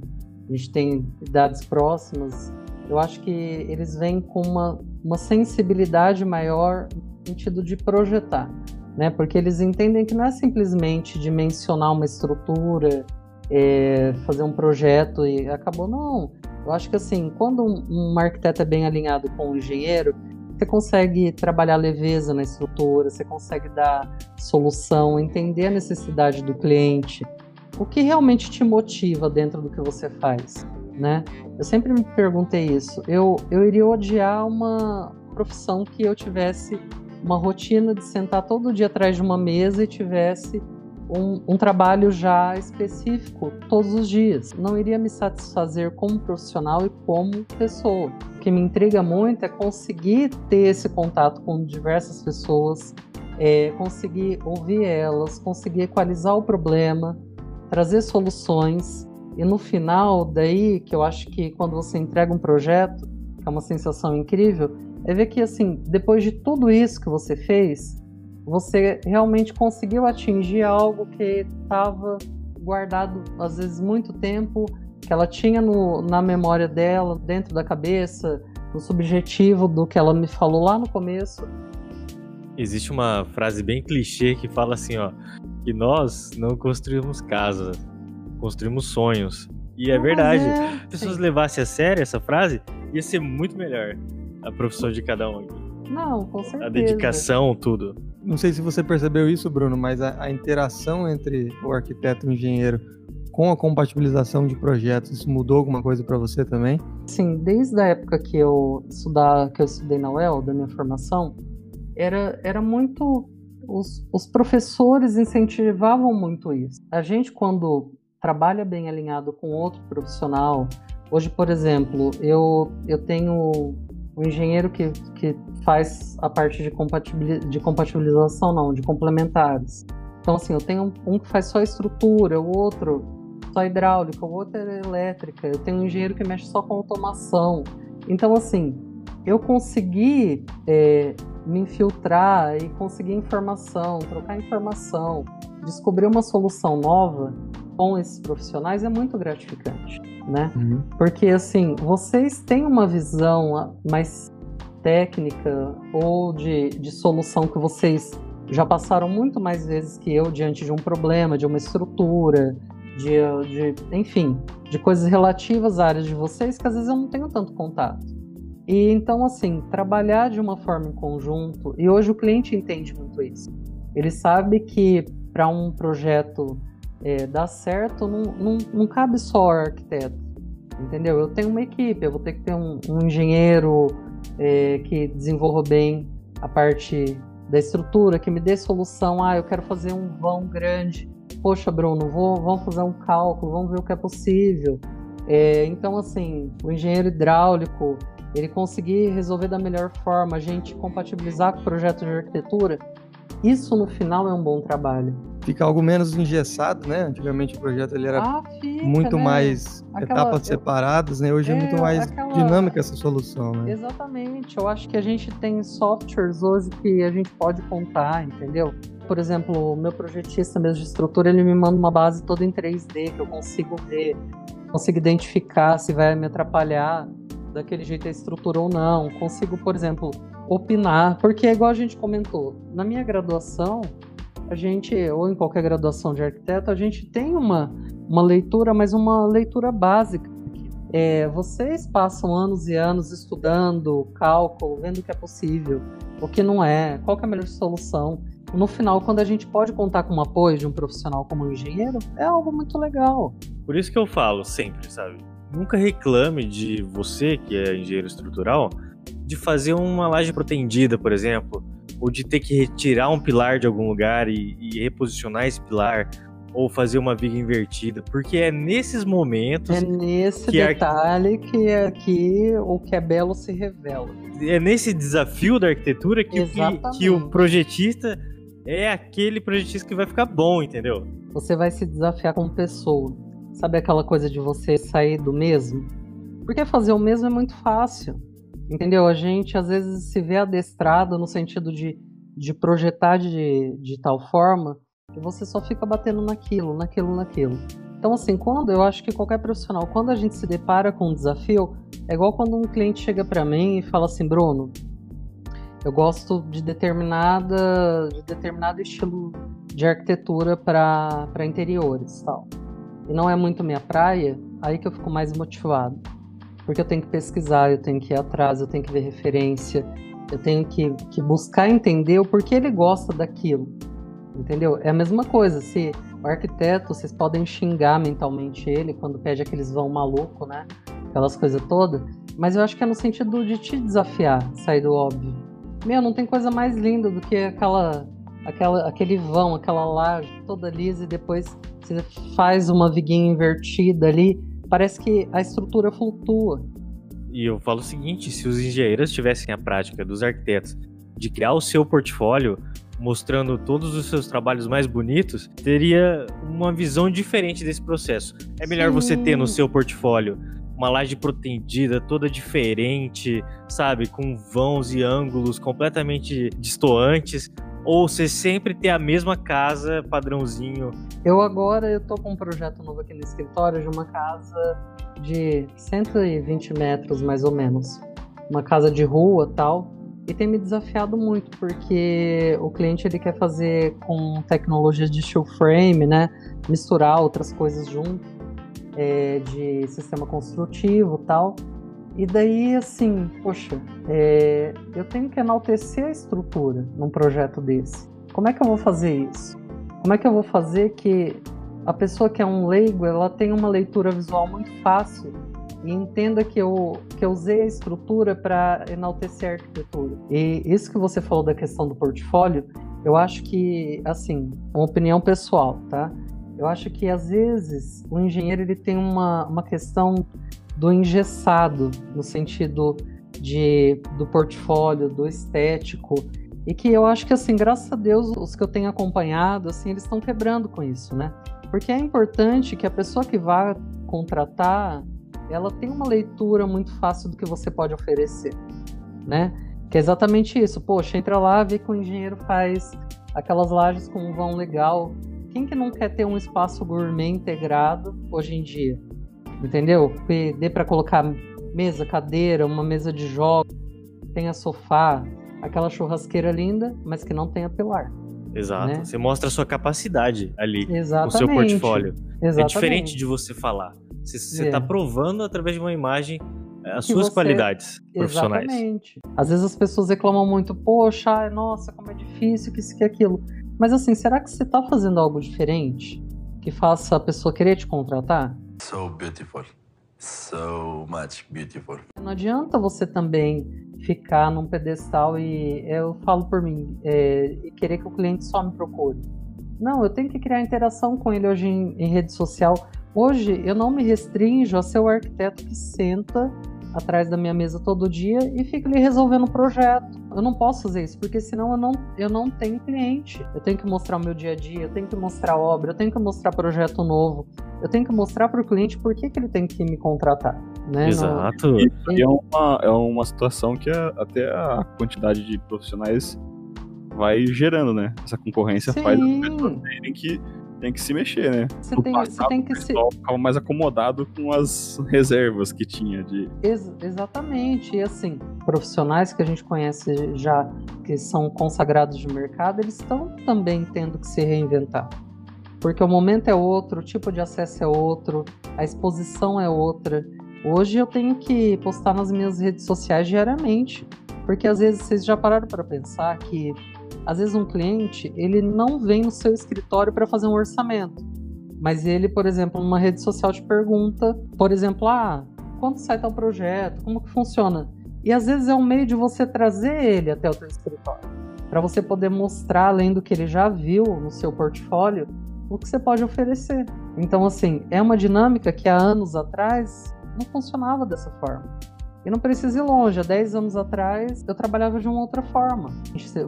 S4: a gente tem idades próximas. Eu acho que eles vêm com uma, uma sensibilidade maior no sentido de projetar, né? Porque eles entendem que não é simplesmente dimensionar uma estrutura é, fazer um projeto e acabou. Não, eu acho que assim, quando um, um arquiteto é bem alinhado com um engenheiro, Você consegue trabalhar leveza na estrutura, você consegue dar solução, entender a necessidade do cliente, o que realmente te motiva dentro do que você faz, né? Eu sempre me perguntei isso. Eu, eu iria odiar uma profissão que eu tivesse uma rotina de sentar todo dia atrás de uma mesa e tivesse um, um, trabalho já específico todos os dias. Não iria me satisfazer como profissional e como pessoa. O que me intriga muito é conseguir ter esse contato com diversas pessoas, é, conseguir ouvir elas, conseguir equalizar o problema, trazer soluções e no final daí que eu acho que quando você entrega um projeto é uma sensação incrível é ver que assim depois de tudo isso que você fez você realmente conseguiu atingir algo que estava guardado às vezes muito tempo, que ela tinha no, na memória dela, dentro da cabeça, no subjetivo do que ela me falou lá no começo.
S1: Existe uma frase bem clichê que fala assim, ó, que nós não construímos casas, construímos sonhos. E é verdade. É, Se as pessoas levassem a sério essa frase, ia ser muito melhor a profissão de cada um.
S4: Não, com certeza.
S1: A dedicação, tudo.
S3: Não sei se você percebeu isso, Bruno, mas a, a interação entre o arquiteto e o engenheiro com a compatibilização de projetos, isso mudou alguma coisa para você também?
S4: Sim, desde a época que eu estudar, que eu estudei na UEL, da minha formação, era, era muito os, os professores incentivavam muito isso. A gente quando trabalha bem alinhado com outro profissional, hoje, por exemplo, eu eu tenho um engenheiro que, que faz a parte de, de compatibilização, não, de complementares. Então, assim, eu tenho um, que faz só estrutura, o outro só hidráulica, o outro é elétrica, eu tenho um engenheiro que mexe só com automação. Então, assim, eu consegui é, me infiltrar e conseguir informação, trocar informação, descobrir uma solução nova com esses profissionais é muito gratificante, né? Uhum. Porque assim, vocês têm uma visão mais técnica ou de, de solução que vocês já passaram muito mais vezes que eu diante de um problema, de uma estrutura, de, de enfim, de coisas relativas à área de vocês que às vezes eu não tenho tanto contato. E então, assim, trabalhar de uma forma em conjunto, e hoje o cliente entende muito isso. Ele sabe que para um projeto é, dar certo, não, não, não cabe só o arquiteto, entendeu? Eu tenho uma equipe, eu vou ter que ter um, um engenheiro é, que desenvolva bem a parte da estrutura, que me dê solução. Ah, eu quero fazer um vão grande. Poxa, Bruno, vou, vamos fazer um cálculo, vamos ver o que é possível. É, então, assim, o engenheiro hidráulico, ele conseguir resolver da melhor forma, a gente compatibilizar com o projeto de arquitetura, isso no final é um bom trabalho.
S3: Fica algo menos engessado, né? Antigamente o projeto ele era ah, fica, muito né? mais aquela, etapas eu, separadas, né? Hoje é, é muito mais aquela... dinâmica essa solução, né?
S4: Exatamente. Eu acho que a gente tem softwares hoje que a gente pode contar, entendeu? Por exemplo, o meu projetista mesmo de estrutura, ele me manda uma base toda em 3D que eu consigo ver, consigo identificar se vai me atrapalhar daquele jeito a estrutura ou não. Consigo, por exemplo, opinar, porque é igual a gente comentou, na minha graduação, a gente, ou em qualquer graduação de arquiteto, a gente tem uma, uma leitura, mas uma leitura básica. É, vocês passam anos e anos estudando cálculo, vendo o que é possível, o que não é, qual é a melhor solução. No final, quando a gente pode contar com o apoio de um profissional como um engenheiro, é algo muito legal.
S1: Por isso que eu falo sempre, sabe? Nunca reclame de você, que é engenheiro estrutural, de fazer uma laje protendida, por exemplo, ou de ter que retirar um pilar de algum lugar e, e reposicionar esse pilar, ou fazer uma viga invertida, porque é nesses momentos.
S4: É nesse que detalhe a... que aqui o que é belo se revela.
S1: É nesse desafio da arquitetura que, que, que o projetista é aquele projetista que vai ficar bom, entendeu?
S4: Você vai se desafiar como pessoa. Sabe aquela coisa de você sair do mesmo? Porque fazer o mesmo é muito fácil. Entendeu? A gente às vezes se vê adestrado no sentido de, de projetar de, de tal forma que você só fica batendo naquilo, naquilo, naquilo. Então, assim, quando eu acho que qualquer profissional, quando a gente se depara com um desafio, é igual quando um cliente chega para mim e fala assim, Bruno, eu gosto de determinada, de determinado estilo de arquitetura para interiores, tal. E não é muito minha praia, aí que eu fico mais motivado porque eu tenho que pesquisar, eu tenho que ir atrás, eu tenho que ver referência, Eu tenho que, que buscar entender o porquê ele gosta daquilo. Entendeu? É a mesma coisa. Se o arquiteto, vocês podem xingar mentalmente ele quando pede aqueles vão maluco, né? Aquelas coisas todas. Mas eu acho que é no sentido de te desafiar, sair do óbvio. Meu, não tem coisa mais linda do que aquela, aquela, aquele vão, aquela laje toda lisa e depois você faz uma viguinha invertida ali. Parece que a estrutura flutua.
S1: E eu falo o seguinte: se os engenheiros tivessem a prática dos arquitetos de criar o seu portfólio, mostrando todos os seus trabalhos mais bonitos, teria uma visão diferente desse processo. É melhor Sim. você ter no seu portfólio uma laje protendida, toda diferente, sabe, com vãos e ângulos completamente distoantes, ou você sempre ter a mesma casa padrãozinho.
S4: Eu agora eu tô com um projeto novo aqui no escritório de uma casa de 120 metros mais ou menos, uma casa de rua tal e tem me desafiado muito porque o cliente ele quer fazer com tecnologias de steel frame, né, misturar outras coisas junto, é, de sistema construtivo tal. E daí, assim, poxa, é, eu tenho que enaltecer a estrutura num projeto desse. Como é que eu vou fazer isso? Como é que eu vou fazer que a pessoa que é um leigo, ela tenha uma leitura visual muito fácil e entenda que eu, que eu usei a estrutura para enaltecer a arquitetura. E isso que você falou da questão do portfólio, eu acho que, assim, uma opinião pessoal, tá? Eu acho que às vezes o engenheiro ele tem uma, uma questão do engessado, no sentido de, do portfólio, do estético, e que eu acho que, assim, graças a Deus, os que eu tenho acompanhado, assim, eles estão quebrando com isso, né? Porque é importante que a pessoa que vá contratar ela tem uma leitura muito fácil do que você pode oferecer, né? Que é exatamente isso. Poxa, entra lá, vê que o engenheiro faz aquelas lajes com um vão legal. Quem que não quer ter um espaço gourmet integrado hoje em dia? Entendeu? Dê para colocar mesa, cadeira, uma mesa de jogos, tenha sofá, aquela churrasqueira linda, mas que não tenha pilar.
S1: Exato. Né? Você mostra a sua capacidade ali
S4: Exatamente.
S1: no seu portfólio.
S4: Exatamente.
S1: É diferente de você falar. Você está é. provando através de uma imagem eh, as que suas você... qualidades profissionais.
S4: Exatamente. Às vezes as pessoas reclamam muito, poxa, nossa, como é difícil, que isso, que aquilo. Mas assim, será que você está fazendo algo diferente que faça a pessoa querer te contratar?
S5: So beautiful. So much beautiful.
S4: Não adianta você também ficar num pedestal e eu falo por mim, é, e querer que o cliente só me procure. Não, eu tenho que criar interação com ele hoje em, em rede social. Hoje eu não me restringo a ser o arquiteto que senta atrás da minha mesa todo dia e fica ali resolvendo o projeto. Eu não posso fazer isso, porque senão eu não, eu não tenho cliente. Eu tenho que mostrar o meu dia a dia, eu tenho que mostrar obra, eu tenho que mostrar projeto novo, eu tenho que mostrar para o cliente por que, que ele tem que me contratar. Né?
S1: Exato.
S2: No... E é uma, é uma situação que a, até a quantidade de profissionais vai gerando, né? Essa concorrência
S4: Sim.
S2: faz as pessoas terem que tem que se mexer, né?
S4: Você tem, passado, tem que se.
S2: ficava mais acomodado com as reservas que tinha de.
S4: Ex exatamente. E assim, profissionais que a gente conhece já, que são consagrados de mercado, eles estão também tendo que se reinventar. Porque o momento é outro, o tipo de acesso é outro, a exposição é outra. Hoje eu tenho que postar nas minhas redes sociais diariamente. Porque às vezes vocês já pararam para pensar que às vezes um cliente, ele não vem no seu escritório para fazer um orçamento, mas ele, por exemplo, numa rede social te pergunta, por exemplo, ah, quanto sai tal projeto, como que funciona? E às vezes é um meio de você trazer ele até o seu escritório, para você poder mostrar, além do que ele já viu no seu portfólio, o que você pode oferecer. Então, assim, é uma dinâmica que há anos atrás não funcionava dessa forma. E não precisa ir longe. Há 10 anos atrás, eu trabalhava de uma outra forma.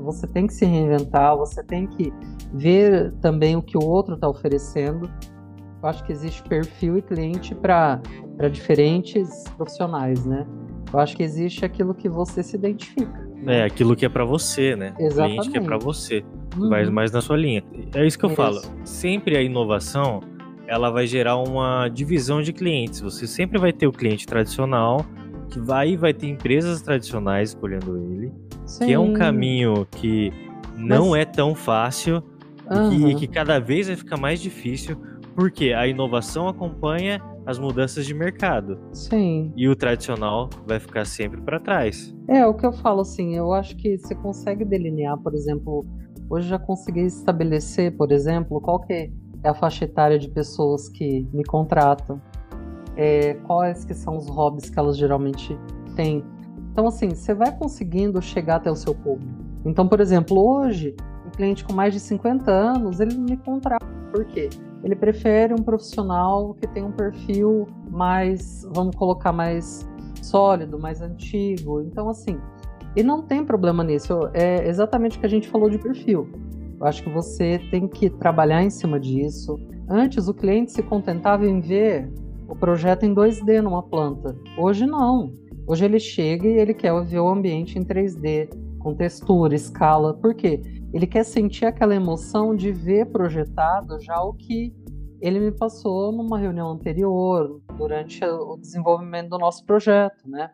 S4: Você tem que se reinventar, você tem que ver também o que o outro está oferecendo. Eu acho que existe perfil e cliente para diferentes profissionais, né? Eu acho que existe aquilo que você se identifica.
S1: É, aquilo que é para você, né?
S4: Exatamente.
S1: Cliente que é para você, uhum. vai mais na sua linha. É isso que eu isso. falo. Sempre a inovação, ela vai gerar uma divisão de clientes. Você sempre vai ter o cliente tradicional, que vai vai ter empresas tradicionais escolhendo ele, Sim. que é um caminho que não Mas... é tão fácil uhum. e, que, e que cada vez vai ficar mais difícil Porque a inovação acompanha as mudanças de mercado.
S4: Sim.
S1: E o tradicional vai ficar sempre para trás.
S4: É, o que eu falo assim, eu acho que você consegue delinear, por exemplo, hoje já consegui estabelecer, por exemplo, qual que é a faixa etária de pessoas que me contratam, é, quais que são os hobbies que elas geralmente têm. Então, assim, você vai conseguindo chegar até o seu público. Então, por exemplo, hoje, um cliente com mais de 50 anos, ele me contrata. Por quê? Ele prefere um profissional que tem um perfil mais, vamos colocar, mais sólido, mais antigo. Então, assim, e não tem problema nisso. É exatamente o que a gente falou de perfil. Eu acho que você tem que trabalhar em cima disso. Antes, o cliente se contentava em ver o projeto em 2D numa planta. Hoje, não. Hoje ele chega e ele quer ver o ambiente em 3D, com textura, escala. Por quê? Ele quer sentir aquela emoção de ver projetado já o que ele me passou numa reunião anterior, durante o desenvolvimento do nosso projeto, né?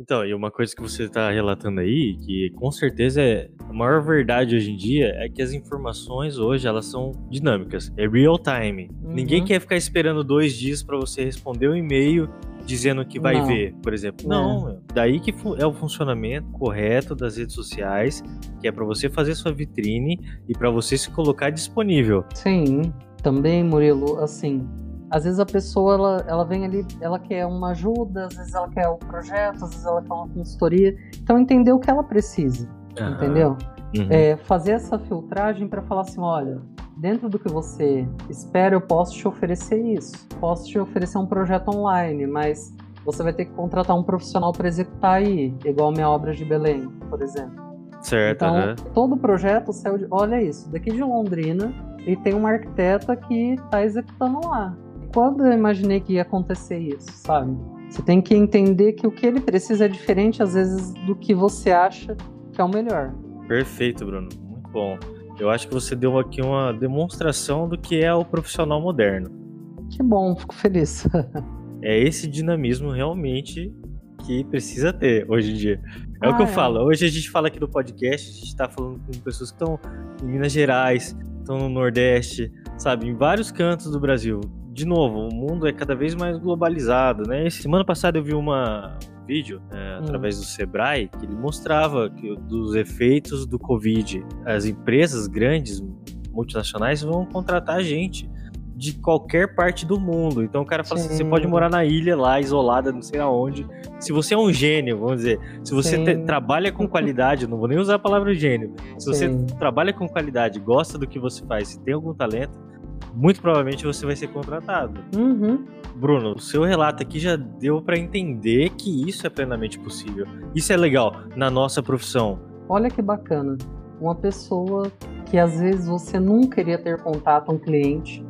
S1: Então, e uma coisa que você está relatando aí, que com certeza é a maior verdade hoje em dia, é que as informações hoje elas são dinâmicas, é real time. Uhum. Ninguém quer ficar esperando dois dias para você responder um e-mail dizendo que vai
S4: Não.
S1: ver, por exemplo. Não, meu. daí que é o funcionamento correto das redes sociais, que é para você fazer sua vitrine e para você se colocar disponível.
S4: Sim, também, Murilo, assim, às vezes a pessoa ela, ela vem ali, ela quer uma ajuda, às vezes ela quer o projeto, às vezes ela quer uma consultoria. Então entender o que ela precisa, entendeu?
S1: Uhum.
S4: É, fazer essa filtragem para falar assim, olha, dentro do que você espera, eu posso te oferecer isso. Posso te oferecer um projeto online, mas você vai ter que contratar um profissional para executar aí, igual minha obra de Belém, por exemplo.
S1: Certo,
S4: Então,
S1: né?
S4: todo o projeto saiu de. Olha isso, daqui de Londrina, e tem uma arquiteta que está executando lá. Quando eu imaginei que ia acontecer isso, sabe? Você tem que entender que o que ele precisa é diferente, às vezes, do que você acha que é o melhor.
S1: Perfeito, Bruno. Muito bom. Eu acho que você deu aqui uma demonstração do que é o profissional moderno.
S4: Que bom, fico feliz.
S1: É esse dinamismo realmente que precisa ter hoje em dia. É o que
S4: Ah,
S1: eu
S4: é.
S1: falo. Hoje a gente fala aqui do podcast, a gente tá falando com pessoas que estão em Minas Gerais, estão no Nordeste, sabe, em vários cantos do Brasil. De novo, o mundo é cada vez mais globalizado, né? Esse- Semana passada eu vi uma um vídeo é,
S4: Hum.
S1: através do Sebrae que ele mostrava que, dos efeitos do Covid. As empresas grandes, multinacionais, vão contratar gente de qualquer parte do mundo. Então o cara fala assim, você
S4: Sim.
S1: pode morar na ilha lá, isolada, não sei aonde. Se você é um gênio, vamos dizer, se você
S4: Sim.
S1: te- trabalha com qualidade, não vou nem usar a palavra gênio. Se você
S4: Sim.
S1: trabalha com qualidade, gosta do que você faz, se tem algum talento, muito provavelmente você vai ser contratado.
S4: Uhum.
S1: Bruno, o seu relato aqui já deu pra entender que isso é plenamente possível. Isso é legal na nossa profissão.
S4: Olha que bacana. Uma pessoa que às vezes você nunca iria ter contato, um cliente,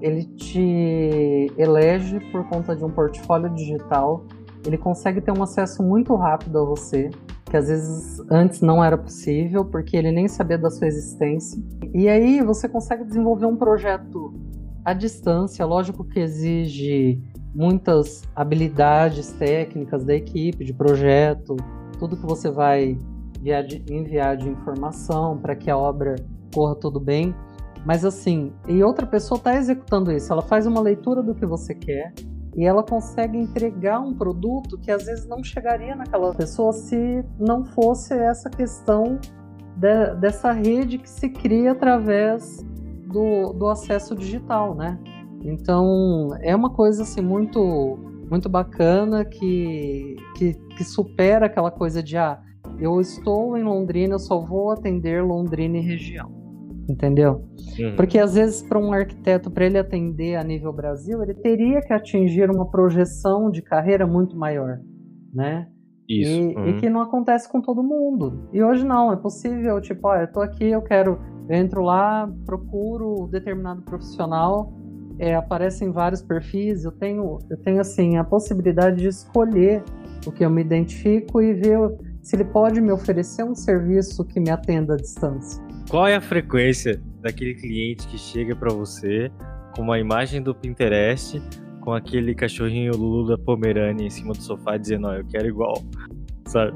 S4: ele te elege por conta de um portfólio digital, ele consegue ter um acesso muito rápido a você, que às vezes antes não era possível, porque ele nem sabia da sua existência. E aí você consegue desenvolver um projeto à distância, lógico que exige muitas habilidades técnicas da equipe, de projeto, tudo que você vai enviar de, informação para que a obra corra tudo bem. Mas assim, e outra pessoa está executando isso, ela faz uma leitura do que você quer e ela consegue entregar um produto que às vezes não chegaria naquela pessoa se não fosse essa questão de- dessa rede que se cria através do, do acesso digital, né? Então é uma coisa assim muito muito bacana que, que, que supera aquela coisa de ah, eu estou em Londrina, eu só vou atender Londrina e região. Entendeu?
S1: Uhum.
S4: Porque às vezes para um arquiteto, para ele atender a nível Brasil, ele teria que atingir uma projeção de carreira muito maior, né?
S1: Isso.
S4: E,
S1: uhum.
S4: e que não acontece com todo mundo. E hoje não, é possível, tipo, olha, eu tô aqui, eu quero, eu entro lá, procuro determinado profissional, é, aparecem vários perfis, eu tenho, eu tenho assim a possibilidade de escolher o que eu me identifico e ver se ele pode me oferecer um serviço que me atenda à distância.
S1: Qual é a frequência daquele cliente que chega pra você com uma imagem do Pinterest, com aquele cachorrinho Lulu da Pomerânia em cima do sofá dizendo, ó, eu quero igual, sabe?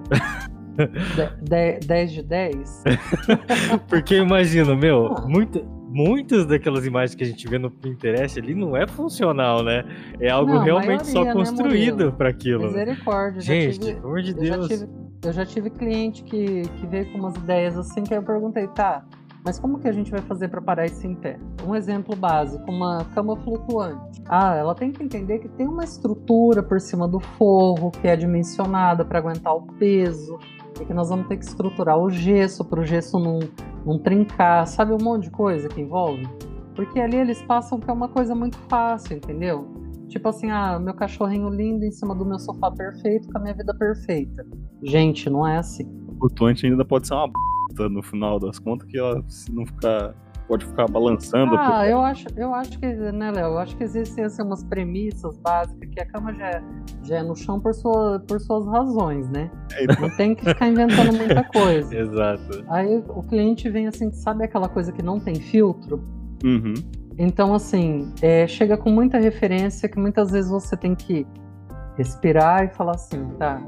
S4: De- de- 10 de 10?
S1: Porque eu imagino, meu, muita, muitas daquelas imagens que a gente vê no Pinterest ali não é funcional, né? É algo
S4: Não,
S1: realmente só
S4: maioria, né,
S1: construído
S4: Murilo?
S1: para aquilo. né?
S4: Misericórdia.
S1: Gente, pelo amor de Deus.
S4: Eu já tive cliente que, que veio com umas ideias assim que eu perguntei, tá, mas como que a gente vai fazer para parar isso em pé? Um exemplo básico, uma cama flutuante. Ah, ela tem que entender que tem uma estrutura por cima do forro que é dimensionada para aguentar o peso e que nós vamos ter que estruturar o gesso para o gesso não, não trincar, sabe um monte de coisa que envolve? Porque ali eles passam que é uma coisa muito fácil, entendeu? Tipo assim, ah, meu cachorrinho lindo em cima do meu sofá perfeito com a minha vida perfeita. Gente, não é assim.
S2: O flutuante ainda pode ser uma b no final das contas, que ela se não ficar. Pode ficar balançando.
S4: Ah, eu acho, eu acho que, né, Léo? Eu acho que existem assim, umas premissas básicas que a cama já é, já é no chão por, sua, por suas razões, né?
S2: É, então.
S4: Não tem que ficar inventando muita coisa.
S1: Exato.
S4: Aí o cliente vem assim, sabe aquela coisa que não tem filtro?
S2: Uhum.
S4: Então, assim, é, chega com muita referência que muitas vezes você tem que respirar e falar assim, tá?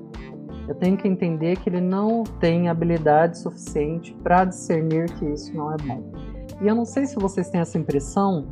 S4: Eu tenho que entender que ele não tem habilidade suficiente para discernir que isso não é bom. E eu não sei se vocês têm essa impressão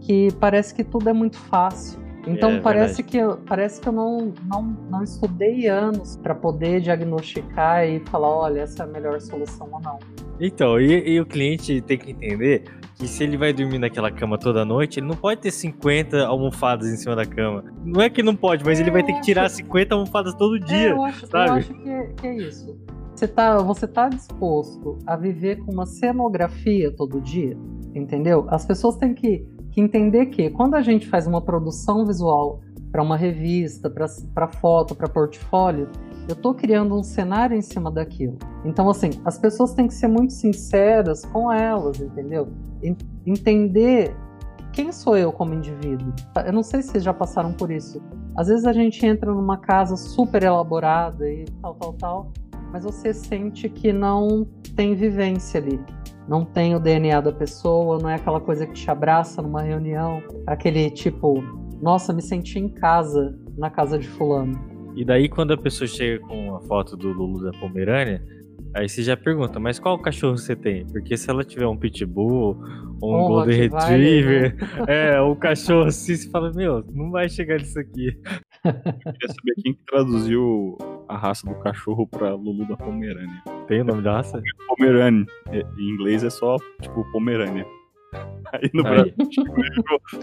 S4: que parece que tudo é muito fácil. Então
S1: É,
S4: parece que eu, parece que eu não, não, não estudei anos para poder diagnosticar e falar, olha, essa é a melhor solução ou não.
S1: Então, e, e o cliente tem que entender que se ele vai dormir naquela cama toda noite, ele não pode ter 50 almofadas em cima da cama. Não é que não pode, mas
S4: É,
S1: ele vai ter
S4: eu
S1: que tirar
S4: acho-
S1: 50 almofadas todo
S4: É,
S1: dia.
S4: eu acho, eu
S1: sabe?
S4: acho que, é, que é isso. Você tá, você tá disposto a viver com uma cenografia todo dia? Entendeu? As pessoas têm que, que entender que quando a gente faz uma produção visual para uma revista, para foto, para portfólio, eu tô criando um cenário em cima daquilo. Então, assim, as pessoas têm que ser muito sinceras com elas, entendeu? En- Entender quem sou eu como indivíduo. Eu não sei se vocês já passaram por isso. Às vezes a gente entra numa casa super elaborada e tal, tal, tal, mas você sente que não tem vivência ali. Não tem o DNA da pessoa, não é aquela coisa que te abraça numa reunião, aquele tipo, nossa, me senti em casa, na casa de fulano.
S1: E daí, quando a pessoa chega com a foto do Lulu da Pomerânia, aí você já pergunta, mas qual cachorro você tem? Porque se ela tiver um Pitbull, ou um
S4: Um
S1: Golden Retriever, é, um cachorro assim, você fala, meu, não vai chegar nisso aqui.
S2: Eu queria saber quem que traduziu a raça do cachorro pra Lulu da Pomerânia.
S1: Tem o nome da raça?
S2: Pomerânia. É, Em inglês é só, tipo, Pomerânia. Aí no
S1: Aí.
S2: Brasil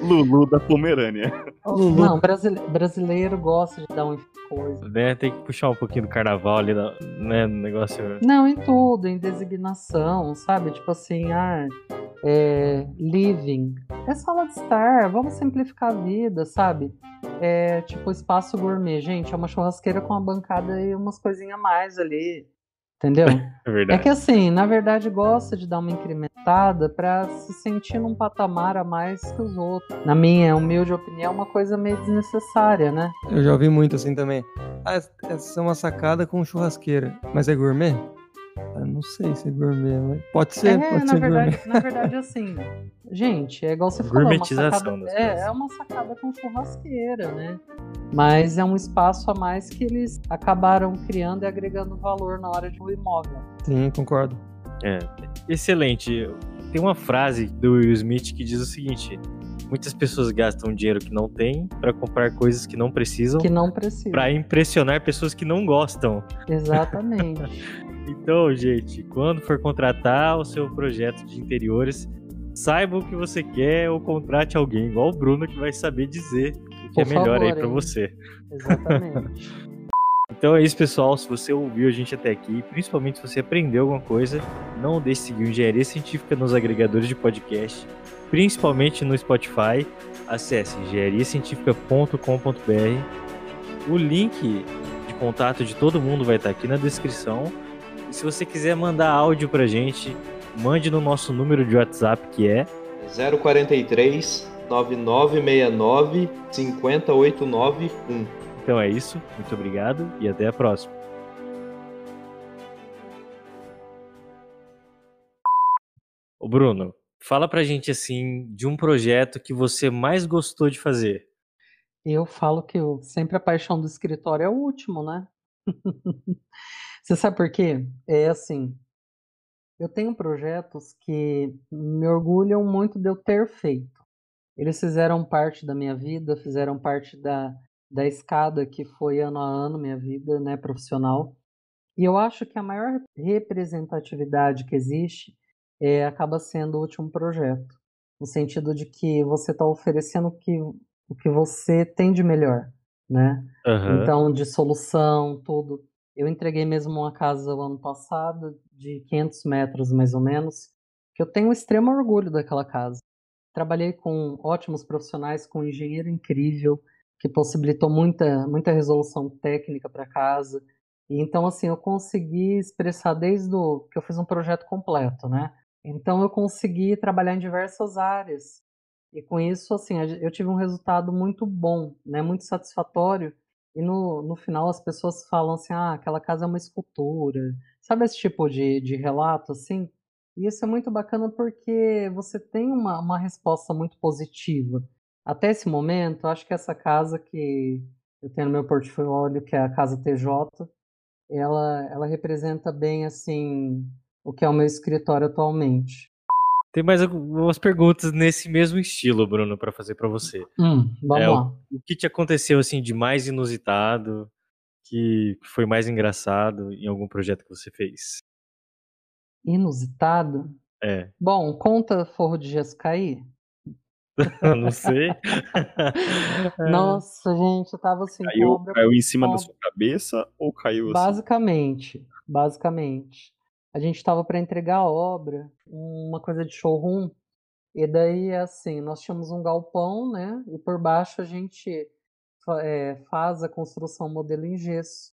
S2: Lulu da Pomerânia.
S3: Lulu.
S4: Não, brasile- brasileiro gosta de dar uma coisa.
S1: Né, tem que puxar um pouquinho do carnaval ali, né, no negócio...
S4: Não, em tudo, em designação, sabe? Tipo assim, ah, é, living. É sala de estar, vamos simplificar a vida, sabe? É tipo espaço gourmet. Gente, é uma churrasqueira com uma bancada e umas coisinhas a mais ali. Entendeu?
S1: É
S4: É
S1: verdade.
S4: que assim, na verdade, gosta de dar uma incrementada pra se sentir num patamar a mais que os outros. Na minha humilde opinião, é uma coisa meio desnecessária, né?
S3: Eu já ouvi muito assim também. Ah, essa é uma sacada com churrasqueira. Mas é gourmet? Ah, não sei se é gourmet, mas pode ser,
S4: é,
S3: pode
S4: na
S3: ser
S4: verdade,
S3: gourmet.
S4: na verdade, assim, gente, é igual você falou, uma sacada,
S1: das
S4: é, é uma sacada com churrasqueira, né? Mas é um espaço a mais que eles acabaram criando e agregando valor na hora de um imóvel.
S3: Sim, concordo.
S1: É, excelente. Tem uma frase do Will Smith que diz o seguinte: muitas pessoas gastam dinheiro que não têm pra comprar coisas que não precisam
S4: Que não precisa.
S1: pra impressionar pessoas que não gostam.
S4: Exatamente.
S1: Então, gente, quando for contratar o seu projeto de interiores, saiba o que você quer ou contrate alguém, igual o Bruno, que vai saber dizer o que é
S4: Por
S1: melhor aí
S4: favor,
S1: pra
S4: hein?
S1: você.
S4: Exatamente.
S1: Então é isso, pessoal. Se você ouviu a gente até aqui, principalmente se você aprendeu alguma coisa, não deixe de seguir o Engenharia Científica nos agregadores de podcast, principalmente no Spotify. Acesse engenhariacientifica.com.br. O link de contato de todo mundo vai estar aqui na descrição. E se você quiser mandar áudio pra gente, mande no nosso número de WhatsApp que é
S6: 043 9969 50891.
S1: Então é isso. Muito obrigado e até a próxima. Ô Bruno, fala pra gente assim de um projeto que você mais gostou de fazer.
S4: Eu falo que eu, sempre a paixão do escritório é o último, né? Você sabe por quê? É assim, Eu tenho projetos que me orgulham muito de eu ter feito. Eles fizeram parte da minha vida, fizeram parte da, da escada que foi ano a ano minha vida né, profissional. E eu acho que a maior representatividade que existe é, acaba sendo o último projeto, no sentido de que você está oferecendo o que, o que você tem de melhor, né?
S1: Aham.
S4: Então, de solução, tudo. Eu entreguei mesmo uma casa o ano passado, de 500 metros mais ou menos, que eu tenho um extremo orgulho daquela casa. Trabalhei com ótimos profissionais, com um engenheiro incrível, que possibilitou muita, muita resolução técnica para casa. E então, assim, eu consegui expressar desde o que eu fiz um projeto completo, né? Então, eu consegui trabalhar em diversas áreas. E com isso, assim, a eu tive um resultado muito bom, né? Muito satisfatório. E no, no final as pessoas falam assim, ah, aquela casa é uma escultura. Sabe esse tipo de, de relato, assim? E isso é muito bacana porque você tem uma, uma resposta muito positiva. Até esse momento, eu acho que essa casa que eu tenho no meu portfólio, que é a Casa TJ, ela, ela representa bem, assim, o que é o meu escritório atualmente.
S1: Tem mais algumas perguntas nesse mesmo estilo, Bruno, pra fazer pra você.
S4: Hum, vamos
S1: É,
S4: lá.
S1: O que te aconteceu assim de mais inusitado, que foi mais engraçado em algum projeto que você fez?
S4: Inusitado?
S1: É,
S4: Bom, conta Forro de Gesso cair?
S1: não sei.
S4: Nossa, gente, eu tava assim,
S2: Caiu,
S4: obra
S2: caiu em cima da
S4: com-
S2: sua cabeça ou caiu assim?
S4: Basicamente, basicamente. A gente estava para entregar a obra, uma coisa de showroom, e daí assim, nós tínhamos um galpão, né? E por baixo a gente é, faz a construção modelo em gesso.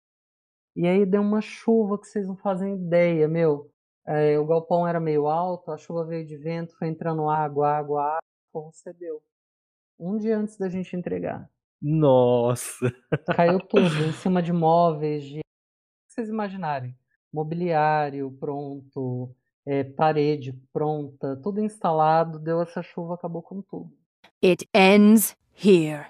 S4: E aí deu uma chuva que vocês não fazem ideia, meu. É, o galpão era meio alto, a chuva veio de vento, foi entrando água, água, água, o forro cedeu. Um dia antes da gente entregar.
S1: Nossa.
S4: Caiu tudo em cima de móveis, de. O que vocês imaginarem? Mobiliário pronto, é, parede pronta, tudo instalado, deu essa chuva, acabou com tudo.
S7: It ends here.